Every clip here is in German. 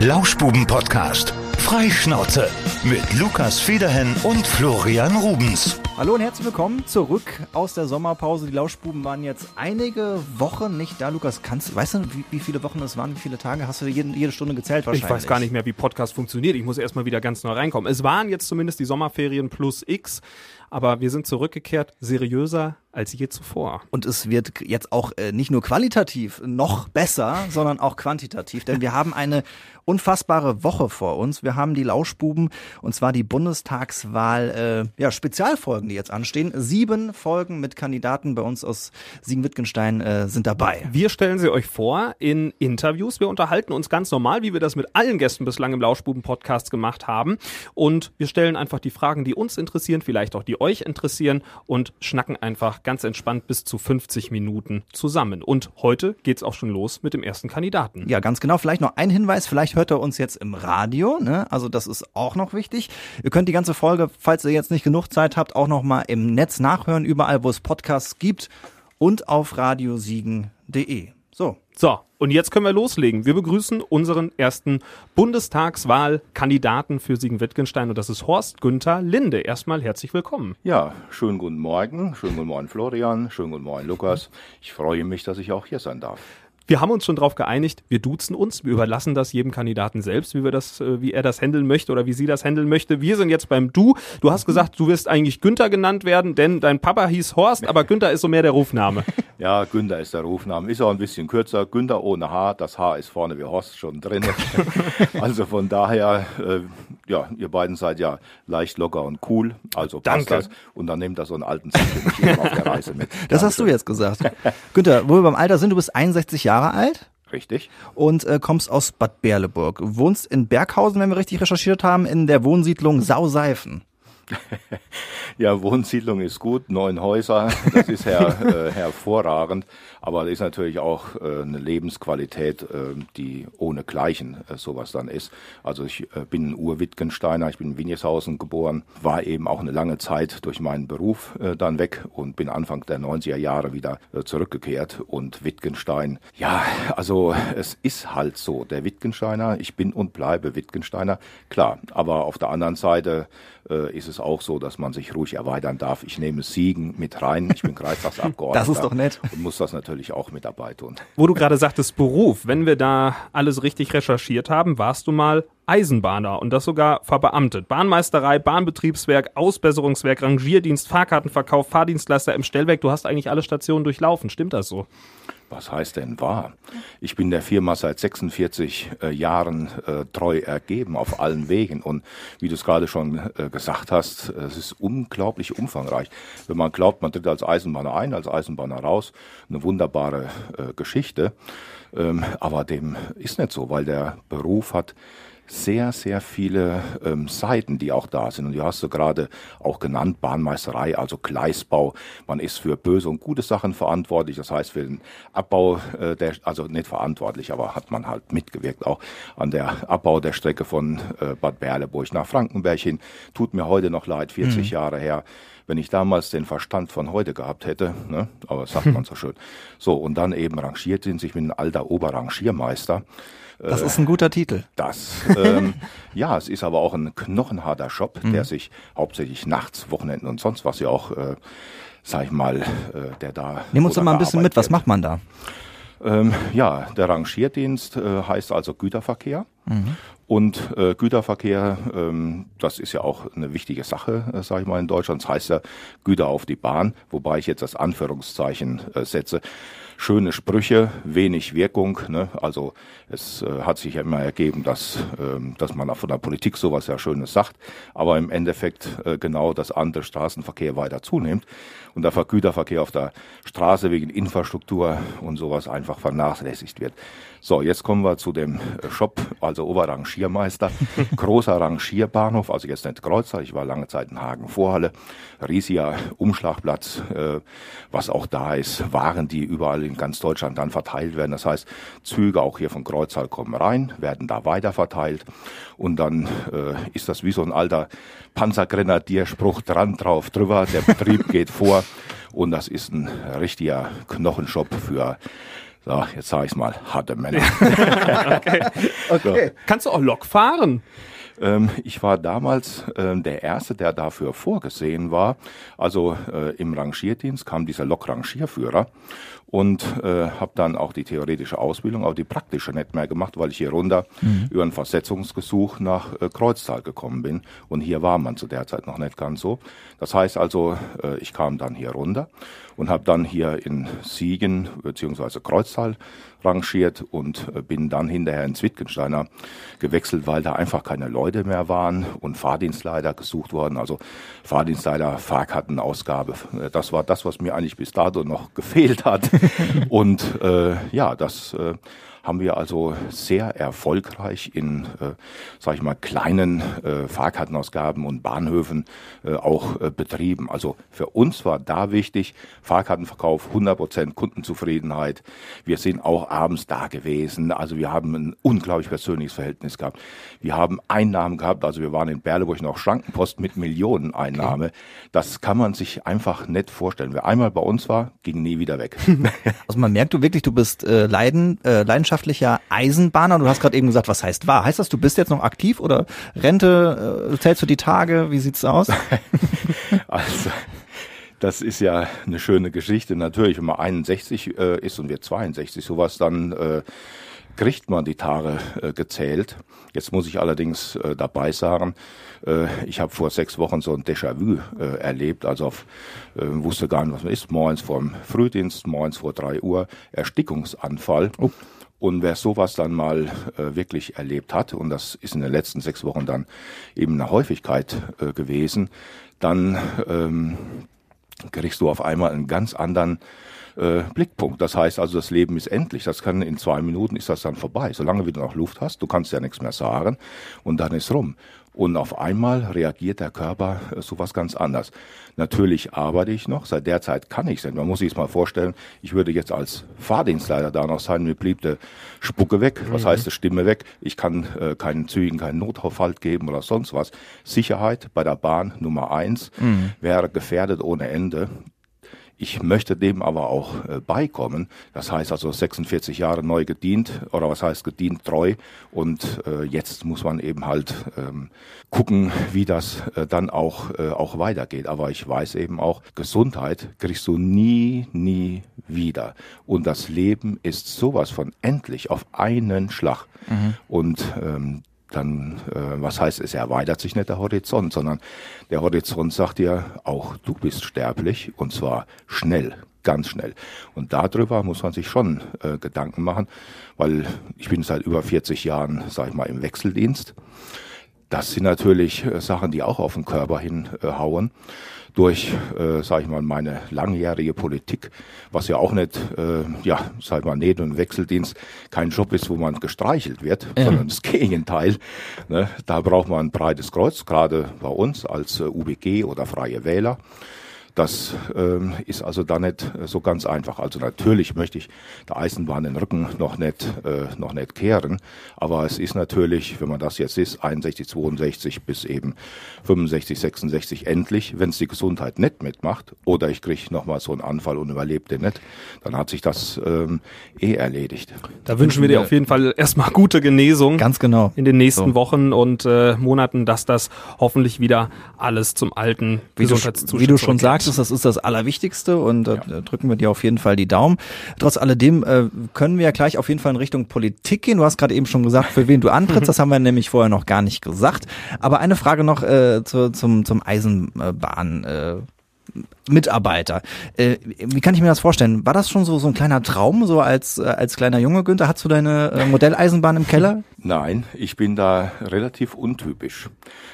Lauschbuben-Podcast. Freischnauze mit Lukas Federhen und Florian Rubens. Hallo und herzlich willkommen zurück aus der Sommerpause. Die Lauschbuben waren jetzt einige Wochen nicht da. Lukas, kannst, weißt du, wie, wie viele Wochen es waren, wie viele Tage? Hast du jede, jede Stunde gezählt wahrscheinlich? Ich weiß gar nicht mehr, wie Podcast funktioniert. Ich muss erstmal wieder ganz neu reinkommen. Es waren jetzt zumindest die Sommerferien plus X, aber wir sind zurückgekehrt, seriöser als je zuvor. Und es wird jetzt auch äh, nicht nur qualitativ noch besser, sondern auch quantitativ, denn wir haben eine unfassbare Woche vor uns. Wir haben die Lauschbuben und zwar die Bundestagswahl, äh, ja, Spezialfolgen, die jetzt anstehen. Sieben Folgen mit Kandidaten bei uns aus Siegen-Wittgenstein äh, sind dabei. Wir stellen sie euch vor in Interviews. Wir unterhalten uns ganz normal, wie wir das mit allen Gästen bislang im Lauschbuben-Podcast gemacht haben. Und wir stellen einfach die Fragen, die uns interessieren, vielleicht auch die euch interessieren und schnacken einfach ganz entspannt bis zu 50 Minuten zusammen. Und heute geht's auch schon los mit dem ersten Kandidaten. Ja, ganz genau. Vielleicht noch ein Hinweis. Vielleicht hört er uns jetzt im Radio. Ne? Also das ist auch noch wichtig. Ihr könnt die ganze Folge, falls ihr jetzt nicht genug Zeit habt, auch noch mal im Netz nachhören, überall, wo es Podcasts gibt und auf radiosiegen.de. So. So, und jetzt können wir loslegen. Wir begrüßen unseren ersten Bundestagswahlkandidaten für Siegen-Wittgenstein und das ist Horst Günther Linde. Erstmal herzlich willkommen. Ja, schönen guten Morgen. Schönen guten Morgen, Florian. Schönen guten Morgen, Lukas. Ich freue mich, dass ich auch hier sein darf. Wir haben uns schon darauf geeinigt, wir duzen uns, wir überlassen das jedem Kandidaten selbst, wie wir das, äh, wie er das handeln möchte oder wie sie das handeln möchte. Wir sind jetzt beim Du. Du hast gesagt, du wirst eigentlich Günther genannt werden, denn dein Papa hieß Horst, aber Günther ist so mehr der Rufname. Ja, Günther ist der Rufname. Ist auch ein bisschen kürzer. Günther ohne H. Das H ist vorne wie Horst schon drin. also von daher, äh, ja, ihr beiden seid ja leicht locker und cool. Also passt Danke. das. Und dann nehmt das so einen alten Zettel mit jedem auf der Reise mit. Das hast du jetzt gesagt. Günther, wo wir beim Alter sind, du bist 61 Jahre alt Richtig. und äh, kommst aus Bad Berleburg. Wohnst in Berghausen, wenn wir richtig recherchiert haben, in der Wohnsiedlung Sauseifen. Ja, Wohnsiedlung ist gut, neun Häuser, das ist her, äh, hervorragend, aber das ist natürlich auch äh, eine Lebensqualität, äh, die ohne Gleichen äh, sowas dann ist. Also ich äh, bin ein Ur-Wittgensteiner, ich bin in Winjeshausen geboren, war eben auch eine lange Zeit durch meinen Beruf äh, dann weg und bin Anfang der 90er Jahre wieder zurückgekehrt und Wittgenstein, ja, also es ist halt so, der Wittgensteiner, ich bin und bleibe Wittgensteiner, klar, aber auf der anderen Seite äh, ist es auch so, dass man sich ruhig erweitern darf. Ich nehme Siegen mit rein. Ich bin Kreistagsabgeordneter. Das ist doch nett. Und muss das natürlich auch mit dabei tun. Wo du gerade sagtest Beruf, wenn wir da alles richtig recherchiert haben, warst du mal Eisenbahner und das sogar verbeamtet. Bahnmeisterei, Bahnbetriebswerk, Ausbesserungswerk, Rangierdienst, Fahrkartenverkauf, Fahrdienstleister im Stellwerk. Du hast eigentlich alle Stationen durchlaufen. Stimmt das so? Was heißt denn wahr? Ich bin der Firma seit 46 äh, Jahren äh, treu ergeben auf allen Wegen. Und wie du es gerade schon äh, gesagt hast, äh, es ist unglaublich umfangreich. Wenn man glaubt, man tritt als Eisenbahner ein, als Eisenbahner raus, eine wunderbare äh, Geschichte. Ähm, aber dem ist nicht so, weil der Beruf hat sehr, sehr viele ähm, Seiten, die auch da sind. Und du hast du gerade auch genannt, Bahnmeisterei, also Gleisbau. Man ist für böse und gute Sachen verantwortlich. Das heißt, für den Abbau, äh, der, also nicht verantwortlich, aber hat man halt mitgewirkt auch an der Abbau der Strecke von äh, Bad Berleburg nach Frankenberg hin. Tut mir heute noch leid, 40 Jahre her wenn ich damals den Verstand von heute gehabt hätte, ne, aber das sagt man so schön. So, und dann eben rangiert sind, ich bin ein alter Oberrangiermeister. Das ist ein guter Titel. Das, ähm, ja, es ist aber auch ein knochenharter Job, der sich hauptsächlich nachts, Wochenenden und sonst was ja auch, äh, sag ich mal, äh, der da. Nimm uns doch mal ein bisschen mit. Was macht man da? ähm, ja, der Rangierdienst äh, heißt also Güterverkehr. Und äh, Güterverkehr, ähm, das ist ja auch eine wichtige Sache, äh, sage ich mal, in Deutschland. Das heißt ja Güter auf die Bahn, wobei ich jetzt das Anführungszeichen äh, setze. Schöne Sprüche, wenig Wirkung. Ne? Also es äh, hat sich ja immer ergeben, dass, ähm, dass man auch von der Politik sowas ja Schönes sagt, aber im Endeffekt äh, genau das andere Straßenverkehr weiter zunimmt und der Güterverkehr auf der Straße wegen Infrastruktur und sowas einfach vernachlässigt wird. So, jetzt kommen wir zu dem äh, Shop, also Oberrangiermeister. Großer Rangierbahnhof, also jetzt nicht Kreuzer, ich war lange Zeit in Hagen-Vorhalle. Riesiger Umschlagplatz, äh, was auch da ist. Waren, die überall in ganz Deutschland dann verteilt werden. Das heißt, Züge auch hier von Kreuztal kommen rein, werden da weiter verteilt. Und dann äh, ist das wie so ein alter Panzergrenadierspruch dran drauf drüber. Der Betrieb geht vor. Und das ist ein richtiger Knochenshop für So, jetzt sage ich mal, harte Männer. okay. okay. Kannst du auch Lok fahren? Ähm, ich war damals äh, der Erste, der dafür vorgesehen war. Also äh, im Rangierdienst kam dieser Lokrangierführer und äh, habe dann auch die theoretische Ausbildung, aber die praktische nicht mehr gemacht, weil ich hier runter mhm. über ein Versetzungsgesuch nach äh, Kreuztal gekommen bin. Und hier war man zu der Zeit noch nicht ganz so. Das heißt also, äh, ich kam dann hier runter und habe dann hier in Siegen beziehungsweise Kreuztal rangiert und äh, bin dann hinterher ins Wittgensteiner gewechselt, weil da einfach keine Leute mehr waren und Fahrdienstleiter gesucht worden. Also Fahrdienstleiter, Fahrkartenausgabe. Äh, das war das, was mir eigentlich bis dato noch gefehlt hat. und äh, ja, das äh, haben wir also sehr erfolgreich in, äh, sag ich mal, kleinen äh, Fahrkartenausgaben und Bahnhöfen äh, auch äh, betrieben. Also für uns war da wichtig, Fahrkartenverkauf, 100% Kundenzufriedenheit. Wir sind auch abends da gewesen. Also wir haben ein unglaublich persönliches Verhältnis gehabt. Wir haben Einnahmen gehabt. Also wir waren in Berleburg noch Schrankenpost mit Millioneneinnahme. Okay. Das kann man sich einfach nicht vorstellen. Wer einmal bei uns war, ging nie wieder weg. Also man merkt du wirklich, du bist äh, leiden, äh, leidenschaftlich leidenschaftlicher Eisenbahner. Du hast gerade eben gesagt, was heißt wahr? Heißt das, du bist jetzt noch aktiv oder Rente? Äh, zählst du die Tage? Wie sieht's aus? also das ist ja eine schöne Geschichte. Natürlich, wenn man 61 äh, ist und wir 62, sowas, dann äh, kriegt man die Tage äh, gezählt. Jetzt muss ich allerdings äh, dabei sagen, äh, ich habe vor sechs Wochen so ein Déjà-vu äh, erlebt, also auf, äh, wusste gar nicht, was man ist, morgens vorm Frühdienst, morgens vor drei Uhr, Erstickungsanfall. Oh. Und wer sowas dann mal äh, wirklich erlebt hat, und das ist in den letzten sechs Wochen dann eben eine Häufigkeit äh, gewesen, dann ähm, kriegst du auf einmal einen ganz anderen äh, Blickpunkt. Das heißt also, das Leben ist endlich. Das kann in zwei Minuten ist das dann vorbei. Solange wie du noch Luft hast, du kannst ja nichts mehr sagen und dann ist rum. Und auf einmal reagiert der Körper äh, sowas ganz anders. Natürlich arbeite ich noch, seit der Zeit kann ich es. Man muss sich mal vorstellen, ich würde jetzt als Fahrdienstleiter da noch sein, mir blieb die Spucke weg, was mhm. heißt die Stimme weg, ich kann äh, keinen Zügen, keinen Notaufhalt geben oder sonst was. Sicherheit bei der Bahn Nummer eins mhm. wäre gefährdet ohne Ende. Ich möchte dem aber auch äh, beikommen. Das heißt also 46 Jahre neu gedient oder was heißt gedient treu und äh, jetzt muss man eben halt ähm, gucken, wie das äh, dann auch äh, auch weitergeht. Aber ich weiß eben auch, Gesundheit kriegst du nie, nie wieder. Und das Leben ist sowas von endlich auf einen Schlag. Mhm. Und ähm, dann, äh, was heißt, es erweitert sich nicht der Horizont, sondern der Horizont sagt dir, auch du bist sterblich und zwar schnell, ganz schnell. Und darüber muss man sich schon äh, Gedanken machen, weil ich bin seit über 40 Jahren, sag ich mal, im Wechseldienst. Das sind natürlich äh, Sachen, die auch auf den Körper hinhauen. Äh, durch, äh, sage ich mal, meine langjährige Politik, was ja auch nicht, äh, ja, sag ich mal, neben dem Wechseldienst kein Job ist, wo man gestreichelt wird, ja. sondern das Gegenteil. Ne? Da braucht man ein breites Kreuz, gerade bei uns als äh, UBG oder Freie Wähler. Das ähm, ist also da nicht äh, so ganz einfach. Also natürlich möchte ich der Eisenbahn den Rücken noch nicht, äh, noch nicht kehren, aber es ist natürlich, wenn man das jetzt ist, 61, 62 bis eben 65, 66 endlich, wenn es die Gesundheit nicht mitmacht oder ich kriege nochmal so einen Anfall und überlebe den nicht, dann hat sich das ähm, eh erledigt. Da wünschen wir dir auf jeden Fall erstmal gute Genesung. Ganz genau. In den nächsten so. Wochen und äh, Monaten, dass das hoffentlich wieder alles zum alten Gesundheitszustand Wie du schon sagst, ist, das ist das Allerwichtigste und äh, ja. drücken wir dir auf jeden Fall die Daumen. Trotz alledem äh, können wir ja gleich auf jeden Fall in Richtung Politik gehen. Du hast gerade eben schon gesagt, für wen du antrittst. das haben wir nämlich vorher noch gar nicht gesagt. Aber eine Frage noch äh, zu, zum, zum Eisenbahn. Äh, Mitarbeiter. Äh, wie kann ich mir das vorstellen? War das schon so, so ein kleiner Traum, so als, äh, als kleiner Junge, Günther? Hast du deine äh, Modelleisenbahn im Keller? Nein, ich bin da relativ untypisch.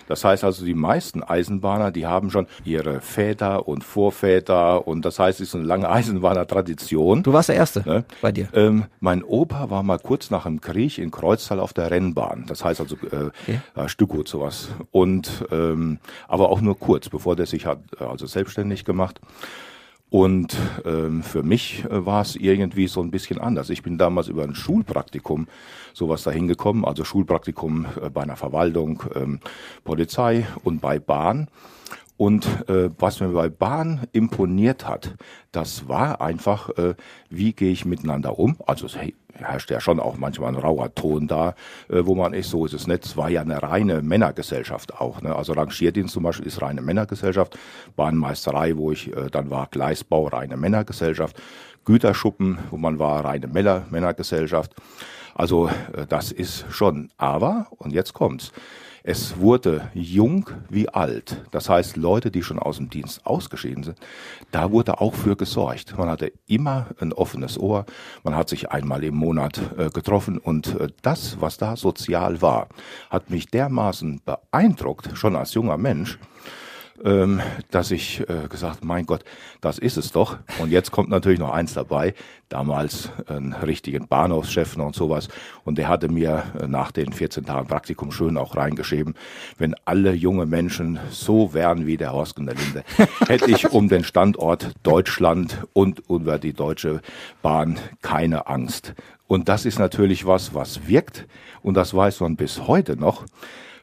Das heißt also, die meisten Eisenbahner, die haben schon ihre Väter und Vorväter und das heißt, es ist eine lange Eisenbahner-Tradition. Du warst der Erste ne? bei dir. Ähm, mein Opa war mal kurz nach dem Krieg in Kreuztal auf der Rennbahn. Das heißt also äh, okay. äh, Stückgut sowas. Und ähm, aber auch nur kurz, bevor der sich hat äh, also selbstständig gemacht. Und ähm, für mich äh, war es irgendwie so ein bisschen anders. Ich bin damals über ein Schulpraktikum sowas dahin gekommen, also Schulpraktikum äh, bei einer Verwaltung, ähm, Polizei und bei Bahn. Und äh, was mir bei Bahn imponiert hat, das war einfach, äh, wie gehe ich miteinander um? Also es herrscht ja schon auch manchmal ein rauer Ton da, äh, wo man ist, so ist es nicht. Es war ja eine reine Männergesellschaft auch. Ne? Also Rangierdienst zum Beispiel ist reine Männergesellschaft. Bahnmeisterei, wo ich äh, dann war, Gleisbau, reine Männergesellschaft. Güterschuppen, wo man war, reine Männer, Männergesellschaft. Also äh, das ist schon. Aber, und jetzt kommt's, es wurde jung wie alt. Das heißt, Leute, die schon aus dem Dienst ausgeschieden sind, da wurde auch für gesorgt. Man hatte immer ein offenes Ohr. Man hat sich einmal im Monat äh, getroffen und äh, das, was da sozial war, hat mich dermaßen beeindruckt, schon als junger Mensch, ähm, dass ich äh, gesagt, mein Gott, das ist es doch. Und jetzt kommt natürlich noch eins dabei. Damals einen richtigen Bahnhofschef und sowas. Und der hatte mir äh, nach den 14 Tagen Praktikum schön auch reingeschrieben, wenn alle junge Menschen so wären wie der Horst und der Linde, hätte ich um den Standort Deutschland und über die Deutsche Bahn keine Angst. Und das ist natürlich was, was wirkt. Und das weiß man bis heute noch.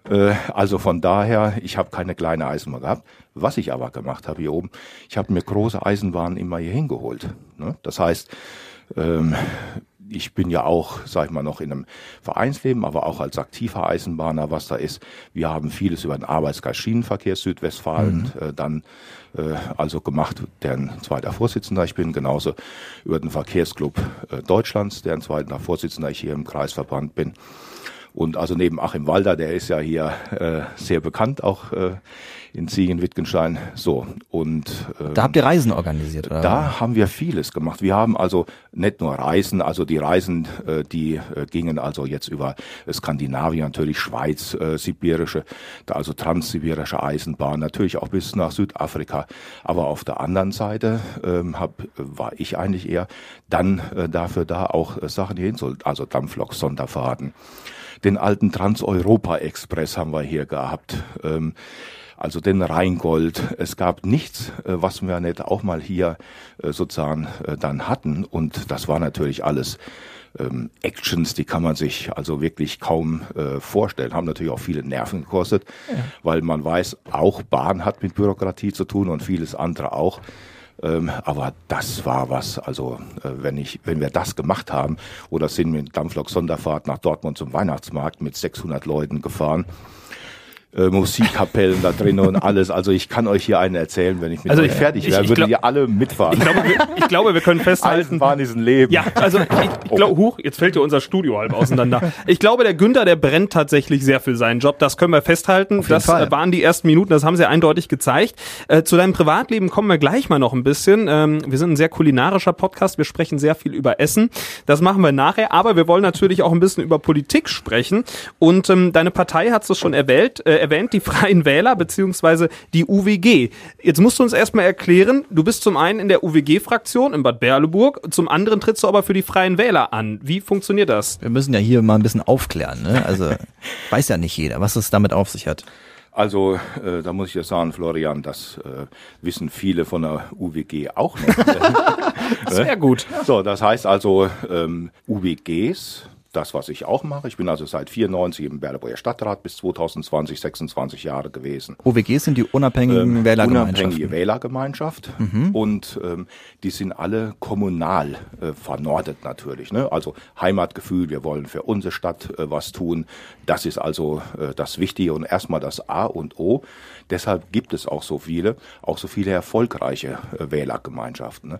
Äh, also von daher, ich habe keine kleine Eisenbahn gehabt. Was ich aber gemacht habe hier oben, ich habe mir große Eisenbahnen immer hier hingeholt. Ne? Das heißt, ähm, ich bin ja auch, sag ich mal, noch in einem Vereinsleben, aber auch als aktiver Eisenbahner, was da ist. Wir haben vieles über den Arbeitskreis Schienenverkehr Südwestfalen mhm. äh, dann äh, also gemacht, deren zweiter Vorsitzender ich bin, genauso über den Verkehrsclub äh, Deutschlands, deren zweiter Vorsitzender ich hier im Kreisverband bin. Und also neben Achim Walder, der ist ja hier äh, sehr bekannt, auch äh, in Ziegen, Wittgenstein. So. Und äh, da habt ihr Reisen organisiert, oder? Da haben wir vieles gemacht. Wir haben also nicht nur Reisen, also die Reisen, äh, die äh, gingen also jetzt über Skandinavien, natürlich Schweiz, äh, sibirische, da also transsibirische Eisenbahn, natürlich auch bis nach Südafrika. Aber auf der anderen Seite ähm, hab, war ich eigentlich eher dann äh, dafür da, auch äh, Sachen zu, also Dampflok, Sonderfahrten. Den alten Trans-Europa-Express haben wir hier gehabt. Ähm, also den Rheingold. Es gab nichts, äh, was wir nicht auch mal hier äh, sozusagen äh, dann hatten. Und das war natürlich alles ähm, Actions, die kann man sich also wirklich kaum äh, vorstellen. Haben natürlich auch viele Nerven gekostet, ja. weil man weiß, auch Bahn hat mit Bürokratie zu tun und vieles andere auch. Ähm, aber das war was, also äh, wenn ich, wenn wir das gemacht haben, oder sind mit Dampflok Sonderfahrt nach Dortmund zum Weihnachtsmarkt mit 600 Leuten gefahren, äh, Musikkapellen da drin und alles. Also ich kann euch hier einen erzählen, wenn ich mit also euch fertig wäre, würden ihr alle mitfahren. Ich glaube, wir, ich glaube, wir können festhalten. Eisenbahn ist ein Leben. Ja, also ich, ich glaube, huch, jetzt fällt ja unser Studio halb auseinander. Ich glaube, der Günther, der brennt tatsächlich sehr für seinen Job. Das können wir festhalten. Das Fall. waren die ersten Minuten, das haben sie eindeutig gezeigt. Äh, zu deinem Privatleben kommen wir gleich mal noch ein bisschen. Ähm, wir sind ein sehr kulinarischer Podcast. Wir sprechen sehr viel über Essen. Das machen wir nachher. Aber wir wollen natürlich auch ein bisschen über Politik sprechen. Und ähm, deine Partei hat es schon erwähnt. Äh, erwähnt, die Freien Wähler beziehungsweise die UWG. Jetzt musst du uns erstmal erklären, du bist zum einen in der UWG-Fraktion in Bad Berleburg, zum anderen trittst du aber für die Freien Wähler an. Wie funktioniert das? Wir müssen ja hier mal ein bisschen aufklären. Ne? Also weiß ja nicht jeder, was es damit auf sich hat. Also äh, da muss ich ja sagen, Florian, das äh, wissen viele von der UWG auch nicht. Sehr gut. So, das heißt also ähm, UWGs das, was ich auch mache. Ich bin also seit 94 im Berleburger Stadtrat bis 2020 26 Jahre gewesen. OWGs sind die unabhängigen ähm, Wählergemeinschaften. Unabhängige Wählergemeinschaft mhm. und ähm, die sind alle kommunal äh, vernordet natürlich. Ne? Also Heimatgefühl, wir wollen für unsere Stadt äh, was tun. Das ist also äh, das Wichtige und erstmal das A und O. Deshalb gibt es auch so viele, auch so viele erfolgreiche äh, Wählergemeinschaften. Ne?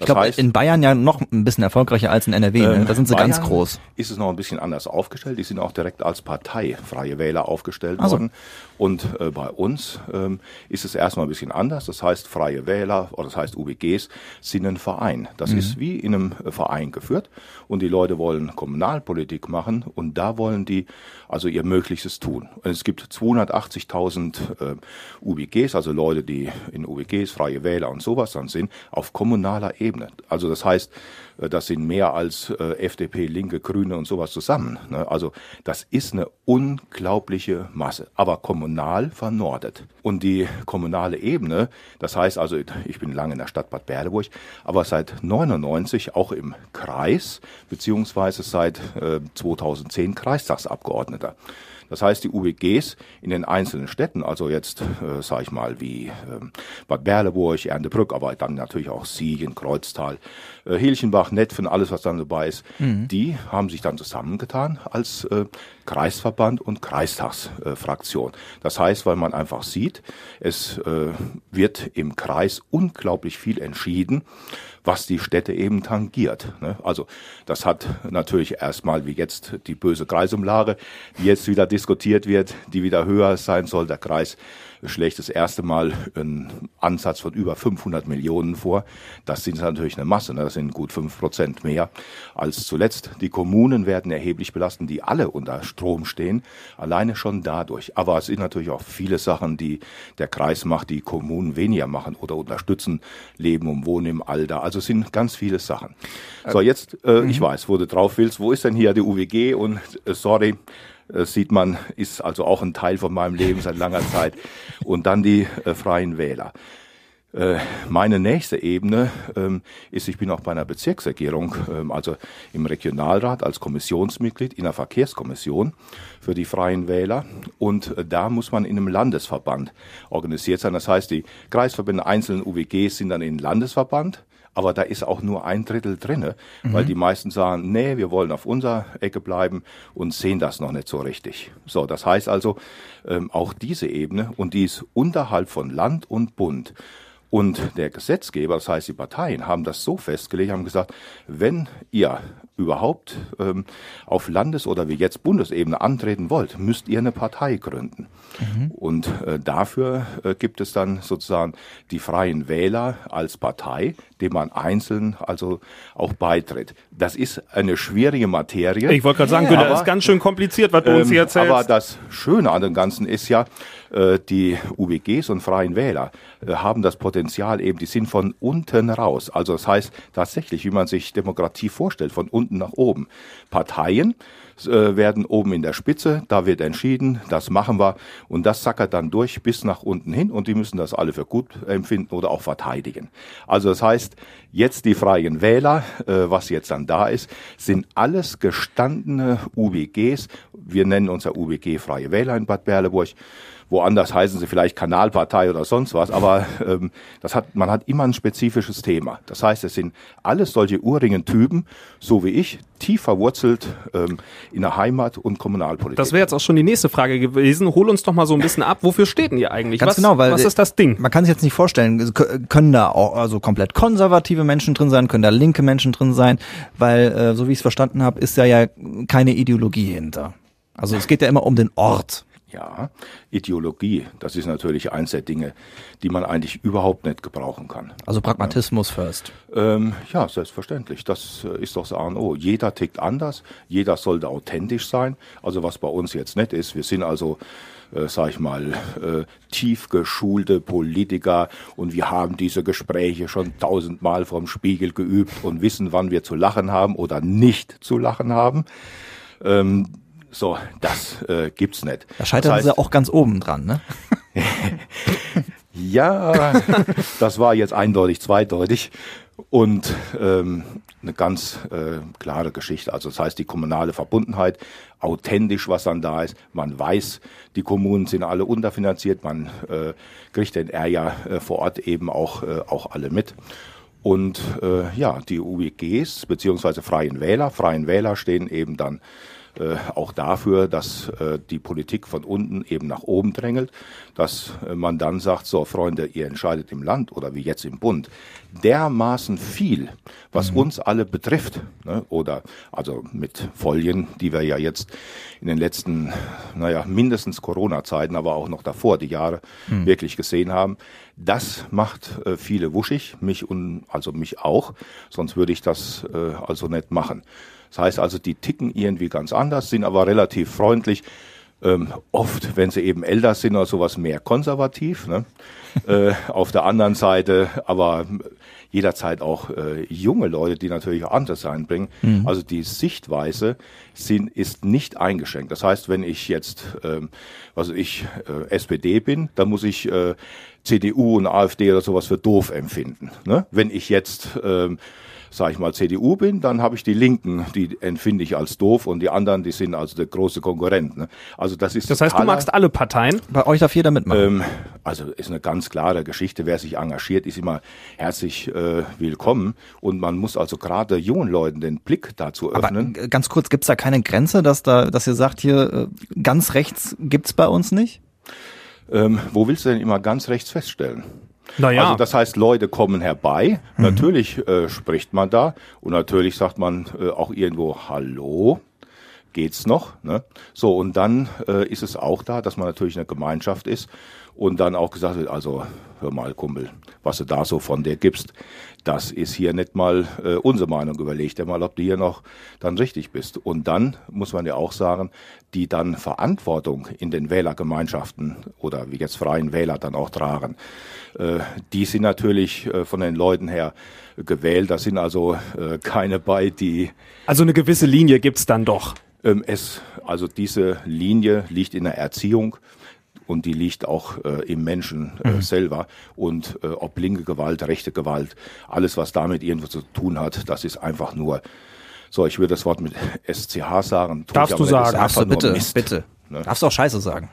ich glaube, in Bayern ja noch ein bisschen erfolgreicher als in NRW. Ne? Ähm, da sind sie Bayern ganz groß. Ist es noch ein bisschen anders aufgestellt. Die sind auch direkt als Partei Freie Wähler aufgestellt also. worden. Und äh, bei uns ähm, ist es erstmal ein bisschen anders. Das heißt, Freie Wähler oder das heißt UBGs sind ein Verein. Das mhm. ist wie in einem Verein geführt. Und die Leute wollen Kommunalpolitik machen und da wollen die also ihr Möglichstes tun. Es gibt 280.000 äh, UBGs, also Leute, die in UBGs, Freie Wähler und sowas dann sind, auf kommunaler Ebene. Also das heißt, äh, das sind mehr als äh, FDP, Linke, Grüne und sowas zusammen. Ne? Also das ist eine unglaubliche Masse, aber kommunal vernordet. Und die kommunale Ebene, das heißt also, ich bin lange in der Stadt Bad Berleburg, aber seit 99 auch im Kreis, beziehungsweise seit 2010 Kreistagsabgeordneter. Das heißt, die UWGs in den einzelnen Städten, also jetzt, äh, sage ich mal, wie äh, Bad Berleburg, Erndebrück, aber dann natürlich auch Siegen, Kreuztal, äh, Hilchenbach, Netfen, alles, was dann dabei ist, mhm. die haben sich dann zusammengetan als äh, Kreisverband und Kreistagsfraktion. das heißt, weil man einfach sieht, es äh, wird im Kreis unglaublich viel entschieden was die Städte eben tangiert. Ne? Also das hat natürlich erstmal wie jetzt die böse Kreisumlage, die jetzt wieder diskutiert wird, die wieder höher sein soll. Der Kreis schlägt das erste Mal einen Ansatz von über 500 Millionen vor. Das sind natürlich eine Masse, ne? das sind gut fünf Prozent mehr als zuletzt. Die Kommunen werden erheblich belasten, die alle unter Strom stehen, alleine schon dadurch. Aber es sind natürlich auch viele Sachen, die der Kreis macht, die Kommunen weniger machen oder unterstützen, Leben und Wohnen im Alter. Also es sind ganz viele Sachen. So, jetzt, äh, ich mhm. weiß, wo du drauf willst. Wo ist denn hier die UWG? Und äh, sorry, äh, sieht man, ist also auch ein Teil von meinem Leben seit langer Zeit. Und dann die äh, Freien Wähler. Äh, meine nächste Ebene ähm, ist, ich bin auch bei einer Bezirksregierung, ähm, also im Regionalrat als Kommissionsmitglied in der Verkehrskommission für die Freien Wähler. Und äh, da muss man in einem Landesverband organisiert sein. Das heißt, die Kreisverbände einzelnen UWGs sind dann in Landesverband aber da ist auch nur ein Drittel drinne, mhm. weil die meisten sagen, nee, wir wollen auf unserer Ecke bleiben und sehen das noch nicht so richtig. So, das heißt also, ähm, auch diese Ebene und die ist unterhalb von Land und Bund. Und der Gesetzgeber, das heißt die Parteien, haben das so festgelegt, haben gesagt, wenn ihr überhaupt ähm, auf Landes- oder wie jetzt Bundesebene antreten wollt, müsst ihr eine Partei gründen. Mhm. Und äh, dafür äh, gibt es dann sozusagen die Freien Wähler als Partei, dem man einzeln also auch beitritt. Das ist eine schwierige Materie. Ich wollte gerade sagen, ja, das ist ganz schön kompliziert, was du ähm, uns hier erzählst. Aber das Schöne an dem Ganzen ist ja, äh, die UWGs und Freien Wähler äh, haben das Potenzial eben, die sind von unten raus. Also das heißt tatsächlich, wie man sich Demokratie vorstellt, von unten nach oben. Parteien äh, werden oben in der Spitze, da wird entschieden, das machen wir und das sackert dann durch bis nach unten hin und die müssen das alle für gut empfinden oder auch verteidigen. Also das heißt, jetzt die freien Wähler, äh, was jetzt dann da ist, sind alles gestandene UWGs. Wir nennen unser UWG Freie Wähler in Bad Berleburg. Woanders heißen sie vielleicht Kanalpartei oder sonst was, aber ähm, das hat, man hat immer ein spezifisches Thema. Das heißt, es sind alles solche urigen Typen, so wie ich, tief verwurzelt ähm, in der Heimat und Kommunalpolitik. Das wäre jetzt auch schon die nächste Frage gewesen. Hol uns doch mal so ein bisschen ab. Wofür steht denn ihr eigentlich? Ganz was, genau, weil was ist das Ding? Man kann sich jetzt nicht vorstellen, können da auch also komplett konservative Menschen drin sein, können da linke Menschen drin sein, weil äh, so wie ich es verstanden habe, ist da ja keine Ideologie hinter. Also es geht ja immer um den Ort. Ja, Ideologie, das ist natürlich eins der Dinge, die man eigentlich überhaupt nicht gebrauchen kann. Also Pragmatismus ja. first. Ähm, ja, selbstverständlich. Das äh, ist doch das A und O. Jeder tickt anders, jeder sollte authentisch sein. Also was bei uns jetzt nicht ist, wir sind also äh, sag ich mal, äh, tief geschulte Politiker und wir haben diese Gespräche schon tausendmal vom Spiegel geübt und wissen, wann wir zu lachen haben oder nicht zu lachen haben. Ähm, so, das äh, gibt's nicht. Da scheitern das heißt, sie auch ganz oben dran, ne? ja, das war jetzt eindeutig zweideutig und ähm, eine ganz äh, klare Geschichte. Also das heißt, die kommunale Verbundenheit, authentisch, was dann da ist. Man weiß, die Kommunen sind alle unterfinanziert. Man äh, kriegt den R ja äh, vor Ort eben auch, äh, auch alle mit. Und äh, ja, die UWGs beziehungsweise Freien Wähler, Freien Wähler stehen eben dann äh, auch dafür, dass äh, die Politik von unten eben nach oben drängelt, dass äh, man dann sagt, so Freunde, ihr entscheidet im Land oder wie jetzt im Bund dermaßen viel, was mhm. uns alle betrifft, ne? oder also mit Folien, die wir ja jetzt in den letzten, naja, mindestens Corona-Zeiten, aber auch noch davor die Jahre mhm. wirklich gesehen haben. Das macht äh, viele wuschig, mich und also mich auch, sonst würde ich das äh, also nicht machen. Das heißt also, die ticken irgendwie ganz anders, sind aber relativ freundlich. Ähm, oft, wenn sie eben älter sind oder sowas, mehr konservativ. Ne? äh, auf der anderen Seite aber jederzeit auch äh, junge Leute, die natürlich auch anderes einbringen. Mhm. Also die Sichtweise sind, ist nicht eingeschränkt. Das heißt, wenn ich jetzt, ähm, also ich äh, SPD bin, dann muss ich äh, CDU und AfD oder sowas für doof empfinden. Ne? Wenn ich jetzt ähm, sag ich mal, CDU bin, dann habe ich die Linken, die empfinde ich als doof und die anderen, die sind also der große Konkurrent. Ne? Also das ist Das heißt, du magst alle Parteien? Bei euch darf jeder mitmachen. ähm, also ist eine ganz klare Geschichte. Wer sich engagiert, ist immer herzlich äh, willkommen. Und man muss also gerade jungen Leuten den Blick dazu Aber öffnen. äh, ganz kurz, gibt's da keine Grenze, dass da, dass ihr sagt, hier äh, ganz rechts gibt's bei uns nicht? Ähm, wo willst du denn immer ganz rechts feststellen? Naja. Also das heißt, Leute kommen herbei. Natürlich äh, spricht man da und natürlich sagt man äh, auch irgendwo Hallo. Geht's noch? Ne? So und dann äh, ist es auch da, dass man natürlich eine Gemeinschaft ist und dann auch gesagt wird, also hör mal Kumpel, was du da so von dir gibst, das ist hier nicht mal äh, unsere Meinung. Überleg dir mal, ob du hier noch dann richtig bist. Und dann muss man ja auch sagen, die dann Verantwortung in den Wählergemeinschaften oder wie jetzt freien Wähler dann auch tragen, äh, die sind natürlich äh, von den Leuten her gewählt. Da sind also äh, keine bei, die Also eine gewisse Linie gibt's dann doch. ähm, es, also diese Linie liegt in der Erziehung und die liegt auch äh, im Menschen äh, selber. Und äh, ob linke Gewalt, rechte Gewalt, alles, was damit irgendwo zu tun hat, das ist einfach nur, so, ich würde das Wort mit SCH sagen. Darfst ich aber du sagen. einfach Darfst du nur bitte, Mist. bitte. Ne? Darfst du auch Scheiße sagen.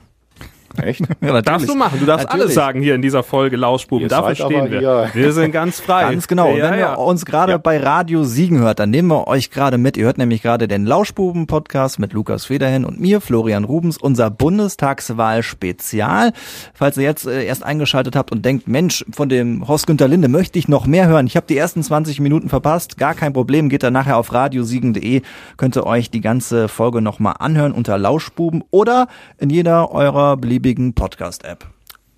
Echt? Ja, natürlich. Darfst du machen. Du darfst Natürlich. alles sagen hier in dieser Folge Lauschbuben. Dafür stehen wir. hier- Wir sind ganz frei. Ganz genau. Und Ja, wenn ja. ihr uns gerade Ja. bei Radio Siegen hört, dann nehmen wir euch gerade mit. Ihr hört nämlich gerade den Lauschbuben-Podcast mit Lukas Federhen und mir, Florian Rubens, unser Bundestagswahl-Spezial. Falls ihr jetzt äh, erst eingeschaltet habt und denkt, Mensch, von dem Horst Günther Linde möchte ich noch mehr hören. Ich habe die ersten 20 Minuten verpasst. Gar kein Problem. Geht dann nachher auf radiosiegen.de. Könnt ihr euch die ganze Folge nochmal anhören unter Lauschbuben oder in jeder eurer beliebigen Podcast-App.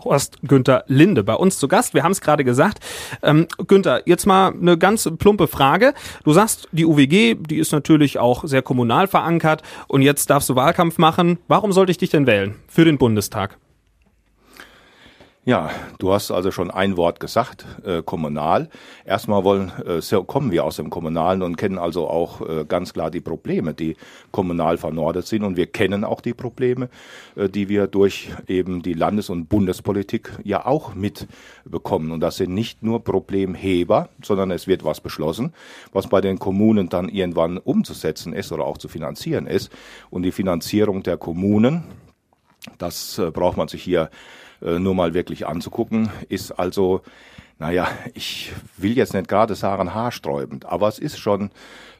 Horst Günther Linde bei uns zu Gast. Wir haben es gerade gesagt. Ähm, Günther, jetzt mal eine ganz plumpe Frage. Du sagst, die UWG, die ist natürlich auch sehr kommunal verankert und jetzt darfst du Wahlkampf machen. Warum sollte ich dich denn wählen für den Bundestag? Ja, du hast also schon ein Wort gesagt, äh, kommunal. Erstmal wollen, äh, kommen wir aus dem Kommunalen und kennen also auch äh, ganz klar die Probleme, die kommunal vernordet sind. Und wir kennen auch die Probleme, äh, die wir durch eben die Landes- und Bundespolitik ja auch mitbekommen. Und das sind nicht nur Problemheber, sondern es wird was beschlossen, was bei den Kommunen dann irgendwann umzusetzen ist oder auch zu finanzieren ist. Und die Finanzierung der Kommunen, das äh, braucht man sich hier äh, nur mal wirklich anzugucken, ist also, naja, ich will jetzt nicht gerade sagen haarsträubend, aber es ist schon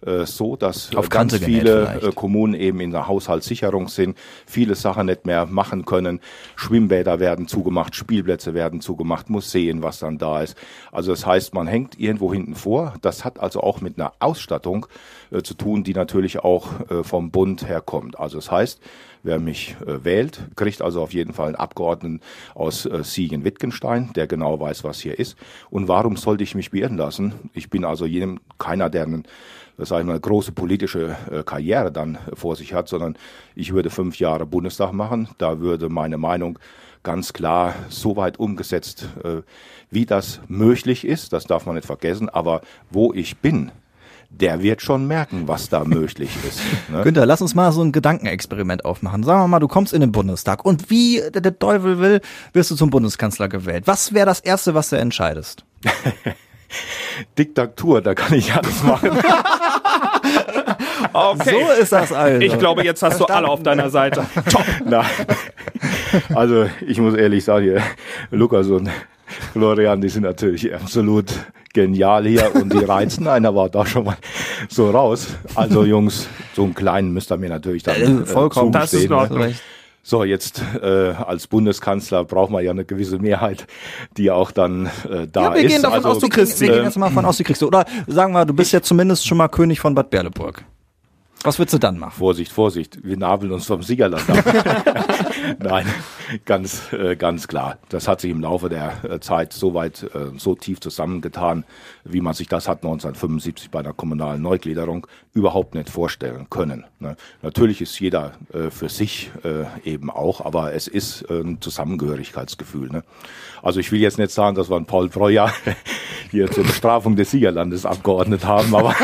äh, so, dass äh, Auf ganz Kante viele äh, Kommunen eben in der Haushaltssicherung sind, viele Sachen nicht mehr machen können. Schwimmbäder werden zugemacht, Spielplätze werden zugemacht, Museen, was dann da ist. Also das heißt, man hängt irgendwo hinten vor. Das hat also auch mit einer Ausstattung äh, zu tun, die natürlich auch vom Bund herkommt. Also das heißt, wer mich äh, wählt, kriegt also auf jeden Fall einen Abgeordneten aus äh, Siegen-Wittgenstein, der genau weiß, was hier ist. Und warum sollte ich mich beirren lassen? Ich bin also jedem, keiner, der einen sag ich mal, große politische äh, Karriere dann äh, vor sich hat, sondern ich würde fünf Jahre Bundestag machen. Da würde meine Meinung ganz klar so weit umgesetzt, äh, wie das möglich ist. Das darf man nicht vergessen. Aber wo ich bin, der wird schon merken, was da möglich ist. Ne? Günther, lass uns mal so ein Gedankenexperiment aufmachen. Sagen wir mal, du kommst in den Bundestag und wie der, der Teufel will, wirst du zum Bundeskanzler gewählt. Was wäre das Erste, was du entscheidest? Diktatur, da kann ich alles machen. Okay. So ist das also. Ich glaube, jetzt hast du alle auf deiner Seite. Top. Nein. Also ich muss ehrlich sagen, hier, Lukas und Florian, die sind natürlich absolut genial hier und die reizen einer war da schon mal so raus. Also Jungs, so einen kleinen müsst ihr mir natürlich dann Äh, vollkommen. Das ist in ne? Ordnung. So, jetzt äh, als Bundeskanzler braucht man ja eine gewisse Mehrheit, die auch dann äh, da ja, wir ist. gehen davon also, aus, du kriegst Wir gehen jetzt mal von aus, du kriegst. Oder sagen wir, du bist ja zumindest schon mal König von Bad Berleburg. Was würdest du dann machen? Vorsicht, Vorsicht, wir nabeln uns vom Siegerland ab. Nein, ganz, äh, ganz klar. Das hat sich im Laufe der äh, Zeit so weit, äh, so tief zusammengetan, wie man sich das hat 1975 bei der kommunalen Neugliederung überhaupt nicht vorstellen können. Ne? Natürlich ist jeder äh, für sich äh, eben auch, aber es ist äh, ein Zusammengehörigkeitsgefühl. Ne? Also ich will jetzt nicht sagen, dass wir einen Paul Breuer hier zur Bestrafung des Siegerlandes abgeordnet haben, aber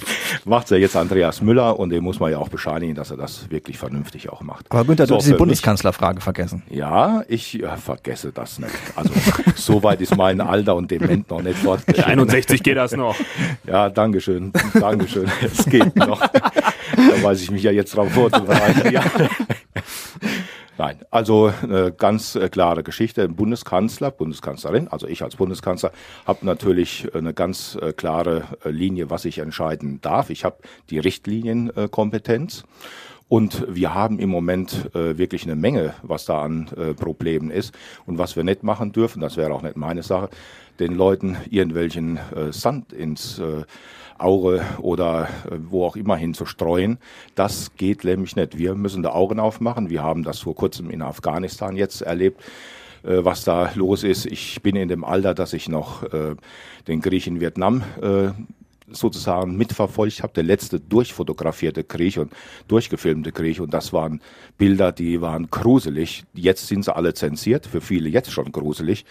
macht's ja jetzt Andreas Müller und dem muss man ja auch bescheinigen, dass er das wirklich vernünftig auch macht. Aber Günther, du So, hast die für Bundeskanzlerfrage vergessen. Ja, ich äh, vergesse das nicht. Also so weit ist mein Alter und Dement noch nicht fortgeschritten. 61 geht das noch. Ja, Dankeschön, Dankeschön. Es geht noch. Da weiß ich mich ja jetzt drauf vorzubereiten. Ja. Nein, also eine ganz äh, klare Geschichte. Bundeskanzler, Bundeskanzlerin, also ich als Bundeskanzler, habe natürlich eine ganz äh, klare äh, Linie, was ich entscheiden darf. Ich habe die Richtlinienkompetenz. Und wir haben im Moment äh, wirklich eine Menge, was da an äh, Problemen ist. Und was wir nicht machen dürfen, das wäre auch nicht meine Sache, den Leuten irgendwelchen äh, Sand ins Auge oder äh, wo auch immer hin zu streuen. Das geht nämlich nicht. Wir müssen da Augen aufmachen. Wir haben das vor kurzem in Afghanistan jetzt erlebt äh, was da los ist. Ich bin in dem Alter, dass ich noch äh, den Krieg in Vietnam sozusagen mitverfolgt habe, der letzte durchfotografierte Krieg und durchgefilmte Krieg und das waren Bilder, die waren gruselig. Jetzt sind sie alle zensiert, für viele jetzt schon gruselig.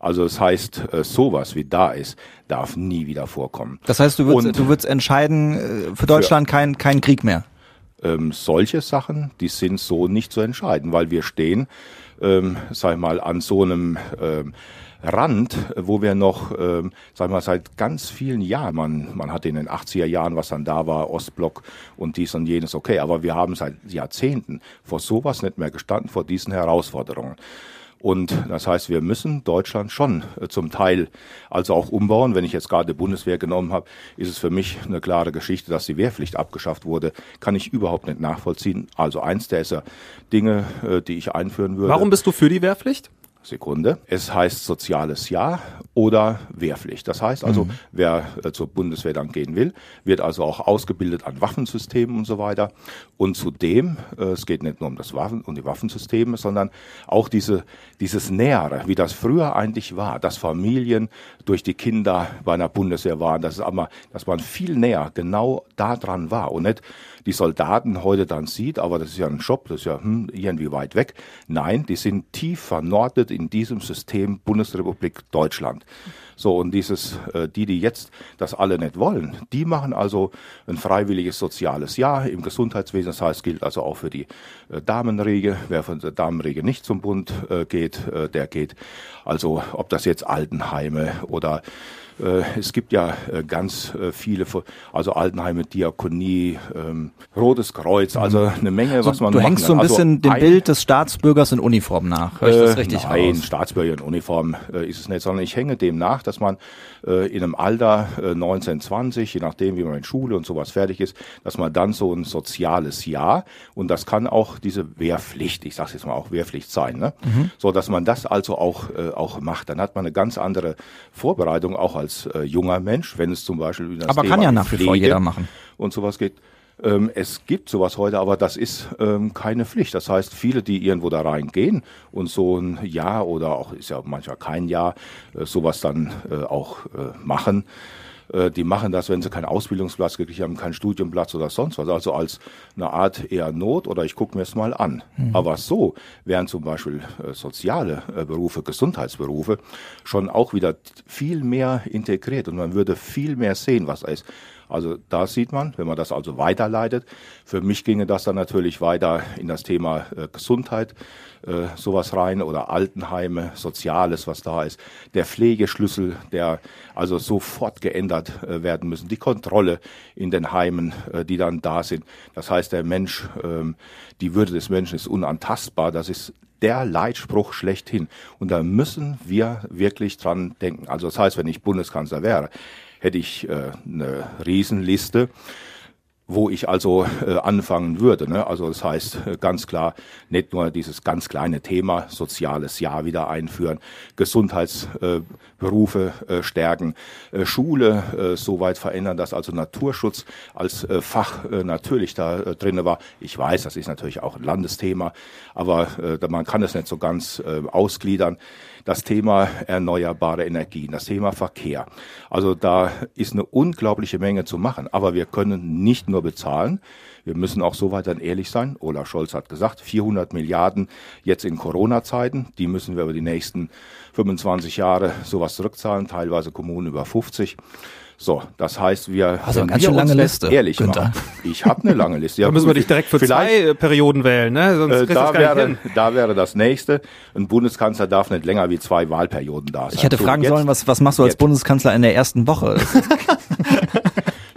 Also das heißt, äh, sowas wie da ist, darf nie wieder vorkommen. Das heißt, du würdest, Und- du würdest entscheiden, äh, für Deutschland kein, kein Krieg mehr. ähm, solche Sachen, die sind so nicht zu entscheiden, weil wir stehen, ähm, sag ich mal, an so einem ähm, Rand, wo wir noch, ähm, sag ich mal, seit ganz vielen Jahren, man, man hat in den 80er Jahren, was dann da war, Ostblock und dies und jenes, okay, aber wir haben seit Jahrzehnten vor sowas nicht mehr gestanden, vor diesen Herausforderungen. Und das heißt, wir müssen Deutschland schon äh, zum Teil also auch umbauen. Wenn ich jetzt gerade die Bundeswehr genommen habe, ist es für mich eine klare Geschichte, dass die Wehrpflicht abgeschafft wurde. Kann ich überhaupt nicht nachvollziehen. Also eins der Dinge, äh, die ich einführen würde. Warum bist du für die Wehrpflicht? Sekunde. Es heißt soziales Jahr oder Wehrpflicht. Das heißt also, wer äh, zur Bundeswehr dann gehen will, wird also auch ausgebildet an Waffensystemen und so weiter. Und zudem, äh, es geht nicht nur um das Waffen, um die Waffensysteme, sondern auch diese, dieses Nähere, wie das früher eigentlich war, dass Familien durch die Kinder bei einer Bundeswehr waren, dass, es aber, dass man viel näher genau da dran war und nicht die Soldaten heute dann sieht, aber das ist ja ein Job, das ist ja hm, irgendwie weit weg. Nein, die sind tief vernortet in diesem System Bundesrepublik Deutschland. So, und dieses, äh, die, die jetzt das alle nicht wollen, die machen also ein freiwilliges soziales Jahr im Gesundheitswesen. Das heißt, gilt also auch für die äh, Damenriege. Wer von der Damenriege nicht zum Bund äh, geht, äh, der geht. Also, ob das jetzt Altenheime oder es gibt ja äh, ganz äh, viele, also Altenheime, Diakonie, ähm, Rotes Kreuz, also eine Menge, was man du machen hängst so ein kann. Also bisschen dem ein- Bild des Staatsbürgers in Uniform nach. Hör ich das äh, richtig Nein, raus? Staatsbürger in Uniform äh, ist es nicht, sondern ich hänge dem nach, dass man äh, in einem Alter äh, 19, 20, je nachdem, wie man in Schule und sowas fertig ist, dass man dann so ein soziales Jahr und das kann auch diese Wehrpflicht, ich sage jetzt mal auch Wehrpflicht sein, ne? Mhm. so dass man das also auch äh, auch macht. Dann hat man eine ganz andere Vorbereitung auch als äh, junger Mensch, wenn es zum Beispiel über das Aber Thema kann ja nach wie vor jeder machen. und sowas geht. Ähm, es gibt sowas heute, aber das ist ähm, keine Pflicht. Das heißt, viele, die irgendwo da reingehen und so ein Jahr oder auch ist ja manchmal kein Jahr äh, sowas dann äh, auch äh, machen, äh, die machen das, wenn sie keinen Ausbildungsplatz gekriegt haben, keinen Studienplatz oder sonst was. Also als eine Art eher Not oder ich gucke mir es mal an. Aber so wären zum Beispiel äh, soziale äh, Berufe, Gesundheitsberufe schon auch wieder viel mehr integriert und man würde viel mehr sehen, was da ist. Also da sieht man, wenn man das also weiterleitet, für mich ginge das dann natürlich weiter in das Thema äh, Gesundheit, äh, sowas rein oder Altenheime, Soziales, was da ist, der Pflegeschlüssel, der also sofort geändert äh, werden müssen, die Kontrolle in den Heimen, äh, die dann da sind. Das heißt, der Mensch, ähm, die Würde des Menschen ist unantastbar, das ist der Leitspruch schlechthin. Und da müssen wir wirklich dran denken. Also das heißt, wenn ich Bundeskanzler wäre, hätte ich äh, eine Riesenliste, wo ich also äh, anfangen würde. Ne? Also das heißt äh, ganz klar, nicht nur dieses ganz kleine Thema soziales Jahr wieder einführen, Gesundheitsberufe äh, äh, stärken, äh, Schule äh, so weit verändern, dass also Naturschutz als äh, Fach äh, natürlich da äh, drinne war. Ich weiß, das ist natürlich auch ein Landesthema, aber äh, man kann es nicht so ganz äh, ausgliedern. Das Thema erneuerbare Energien, das Thema Verkehr. Also da ist eine unglaubliche Menge zu machen, aber wir können nicht nur bezahlen, wir müssen auch so weit dann ehrlich sein. Olaf Scholz hat gesagt, 400 Milliarden jetzt in Corona-Zeiten, die müssen wir über die nächsten 25 Jahre sowas zurückzahlen, teilweise Kommunen über 50. So, das heißt, wir du eine ganz wir lange Liste, ehrlich Günther. machen. Ich habe eine lange Liste. Ja, Da müssen wir dich direkt für zwei äh, Perioden wählen, ne? Sonst äh, da, wäre, hin. da wäre das nächste. Ein Bundeskanzler darf nicht länger wie zwei Wahlperioden da sein. Ich hätte So, fragen jetzt- sollen, was, was machst du als jetzt. Bundeskanzler in der ersten Woche?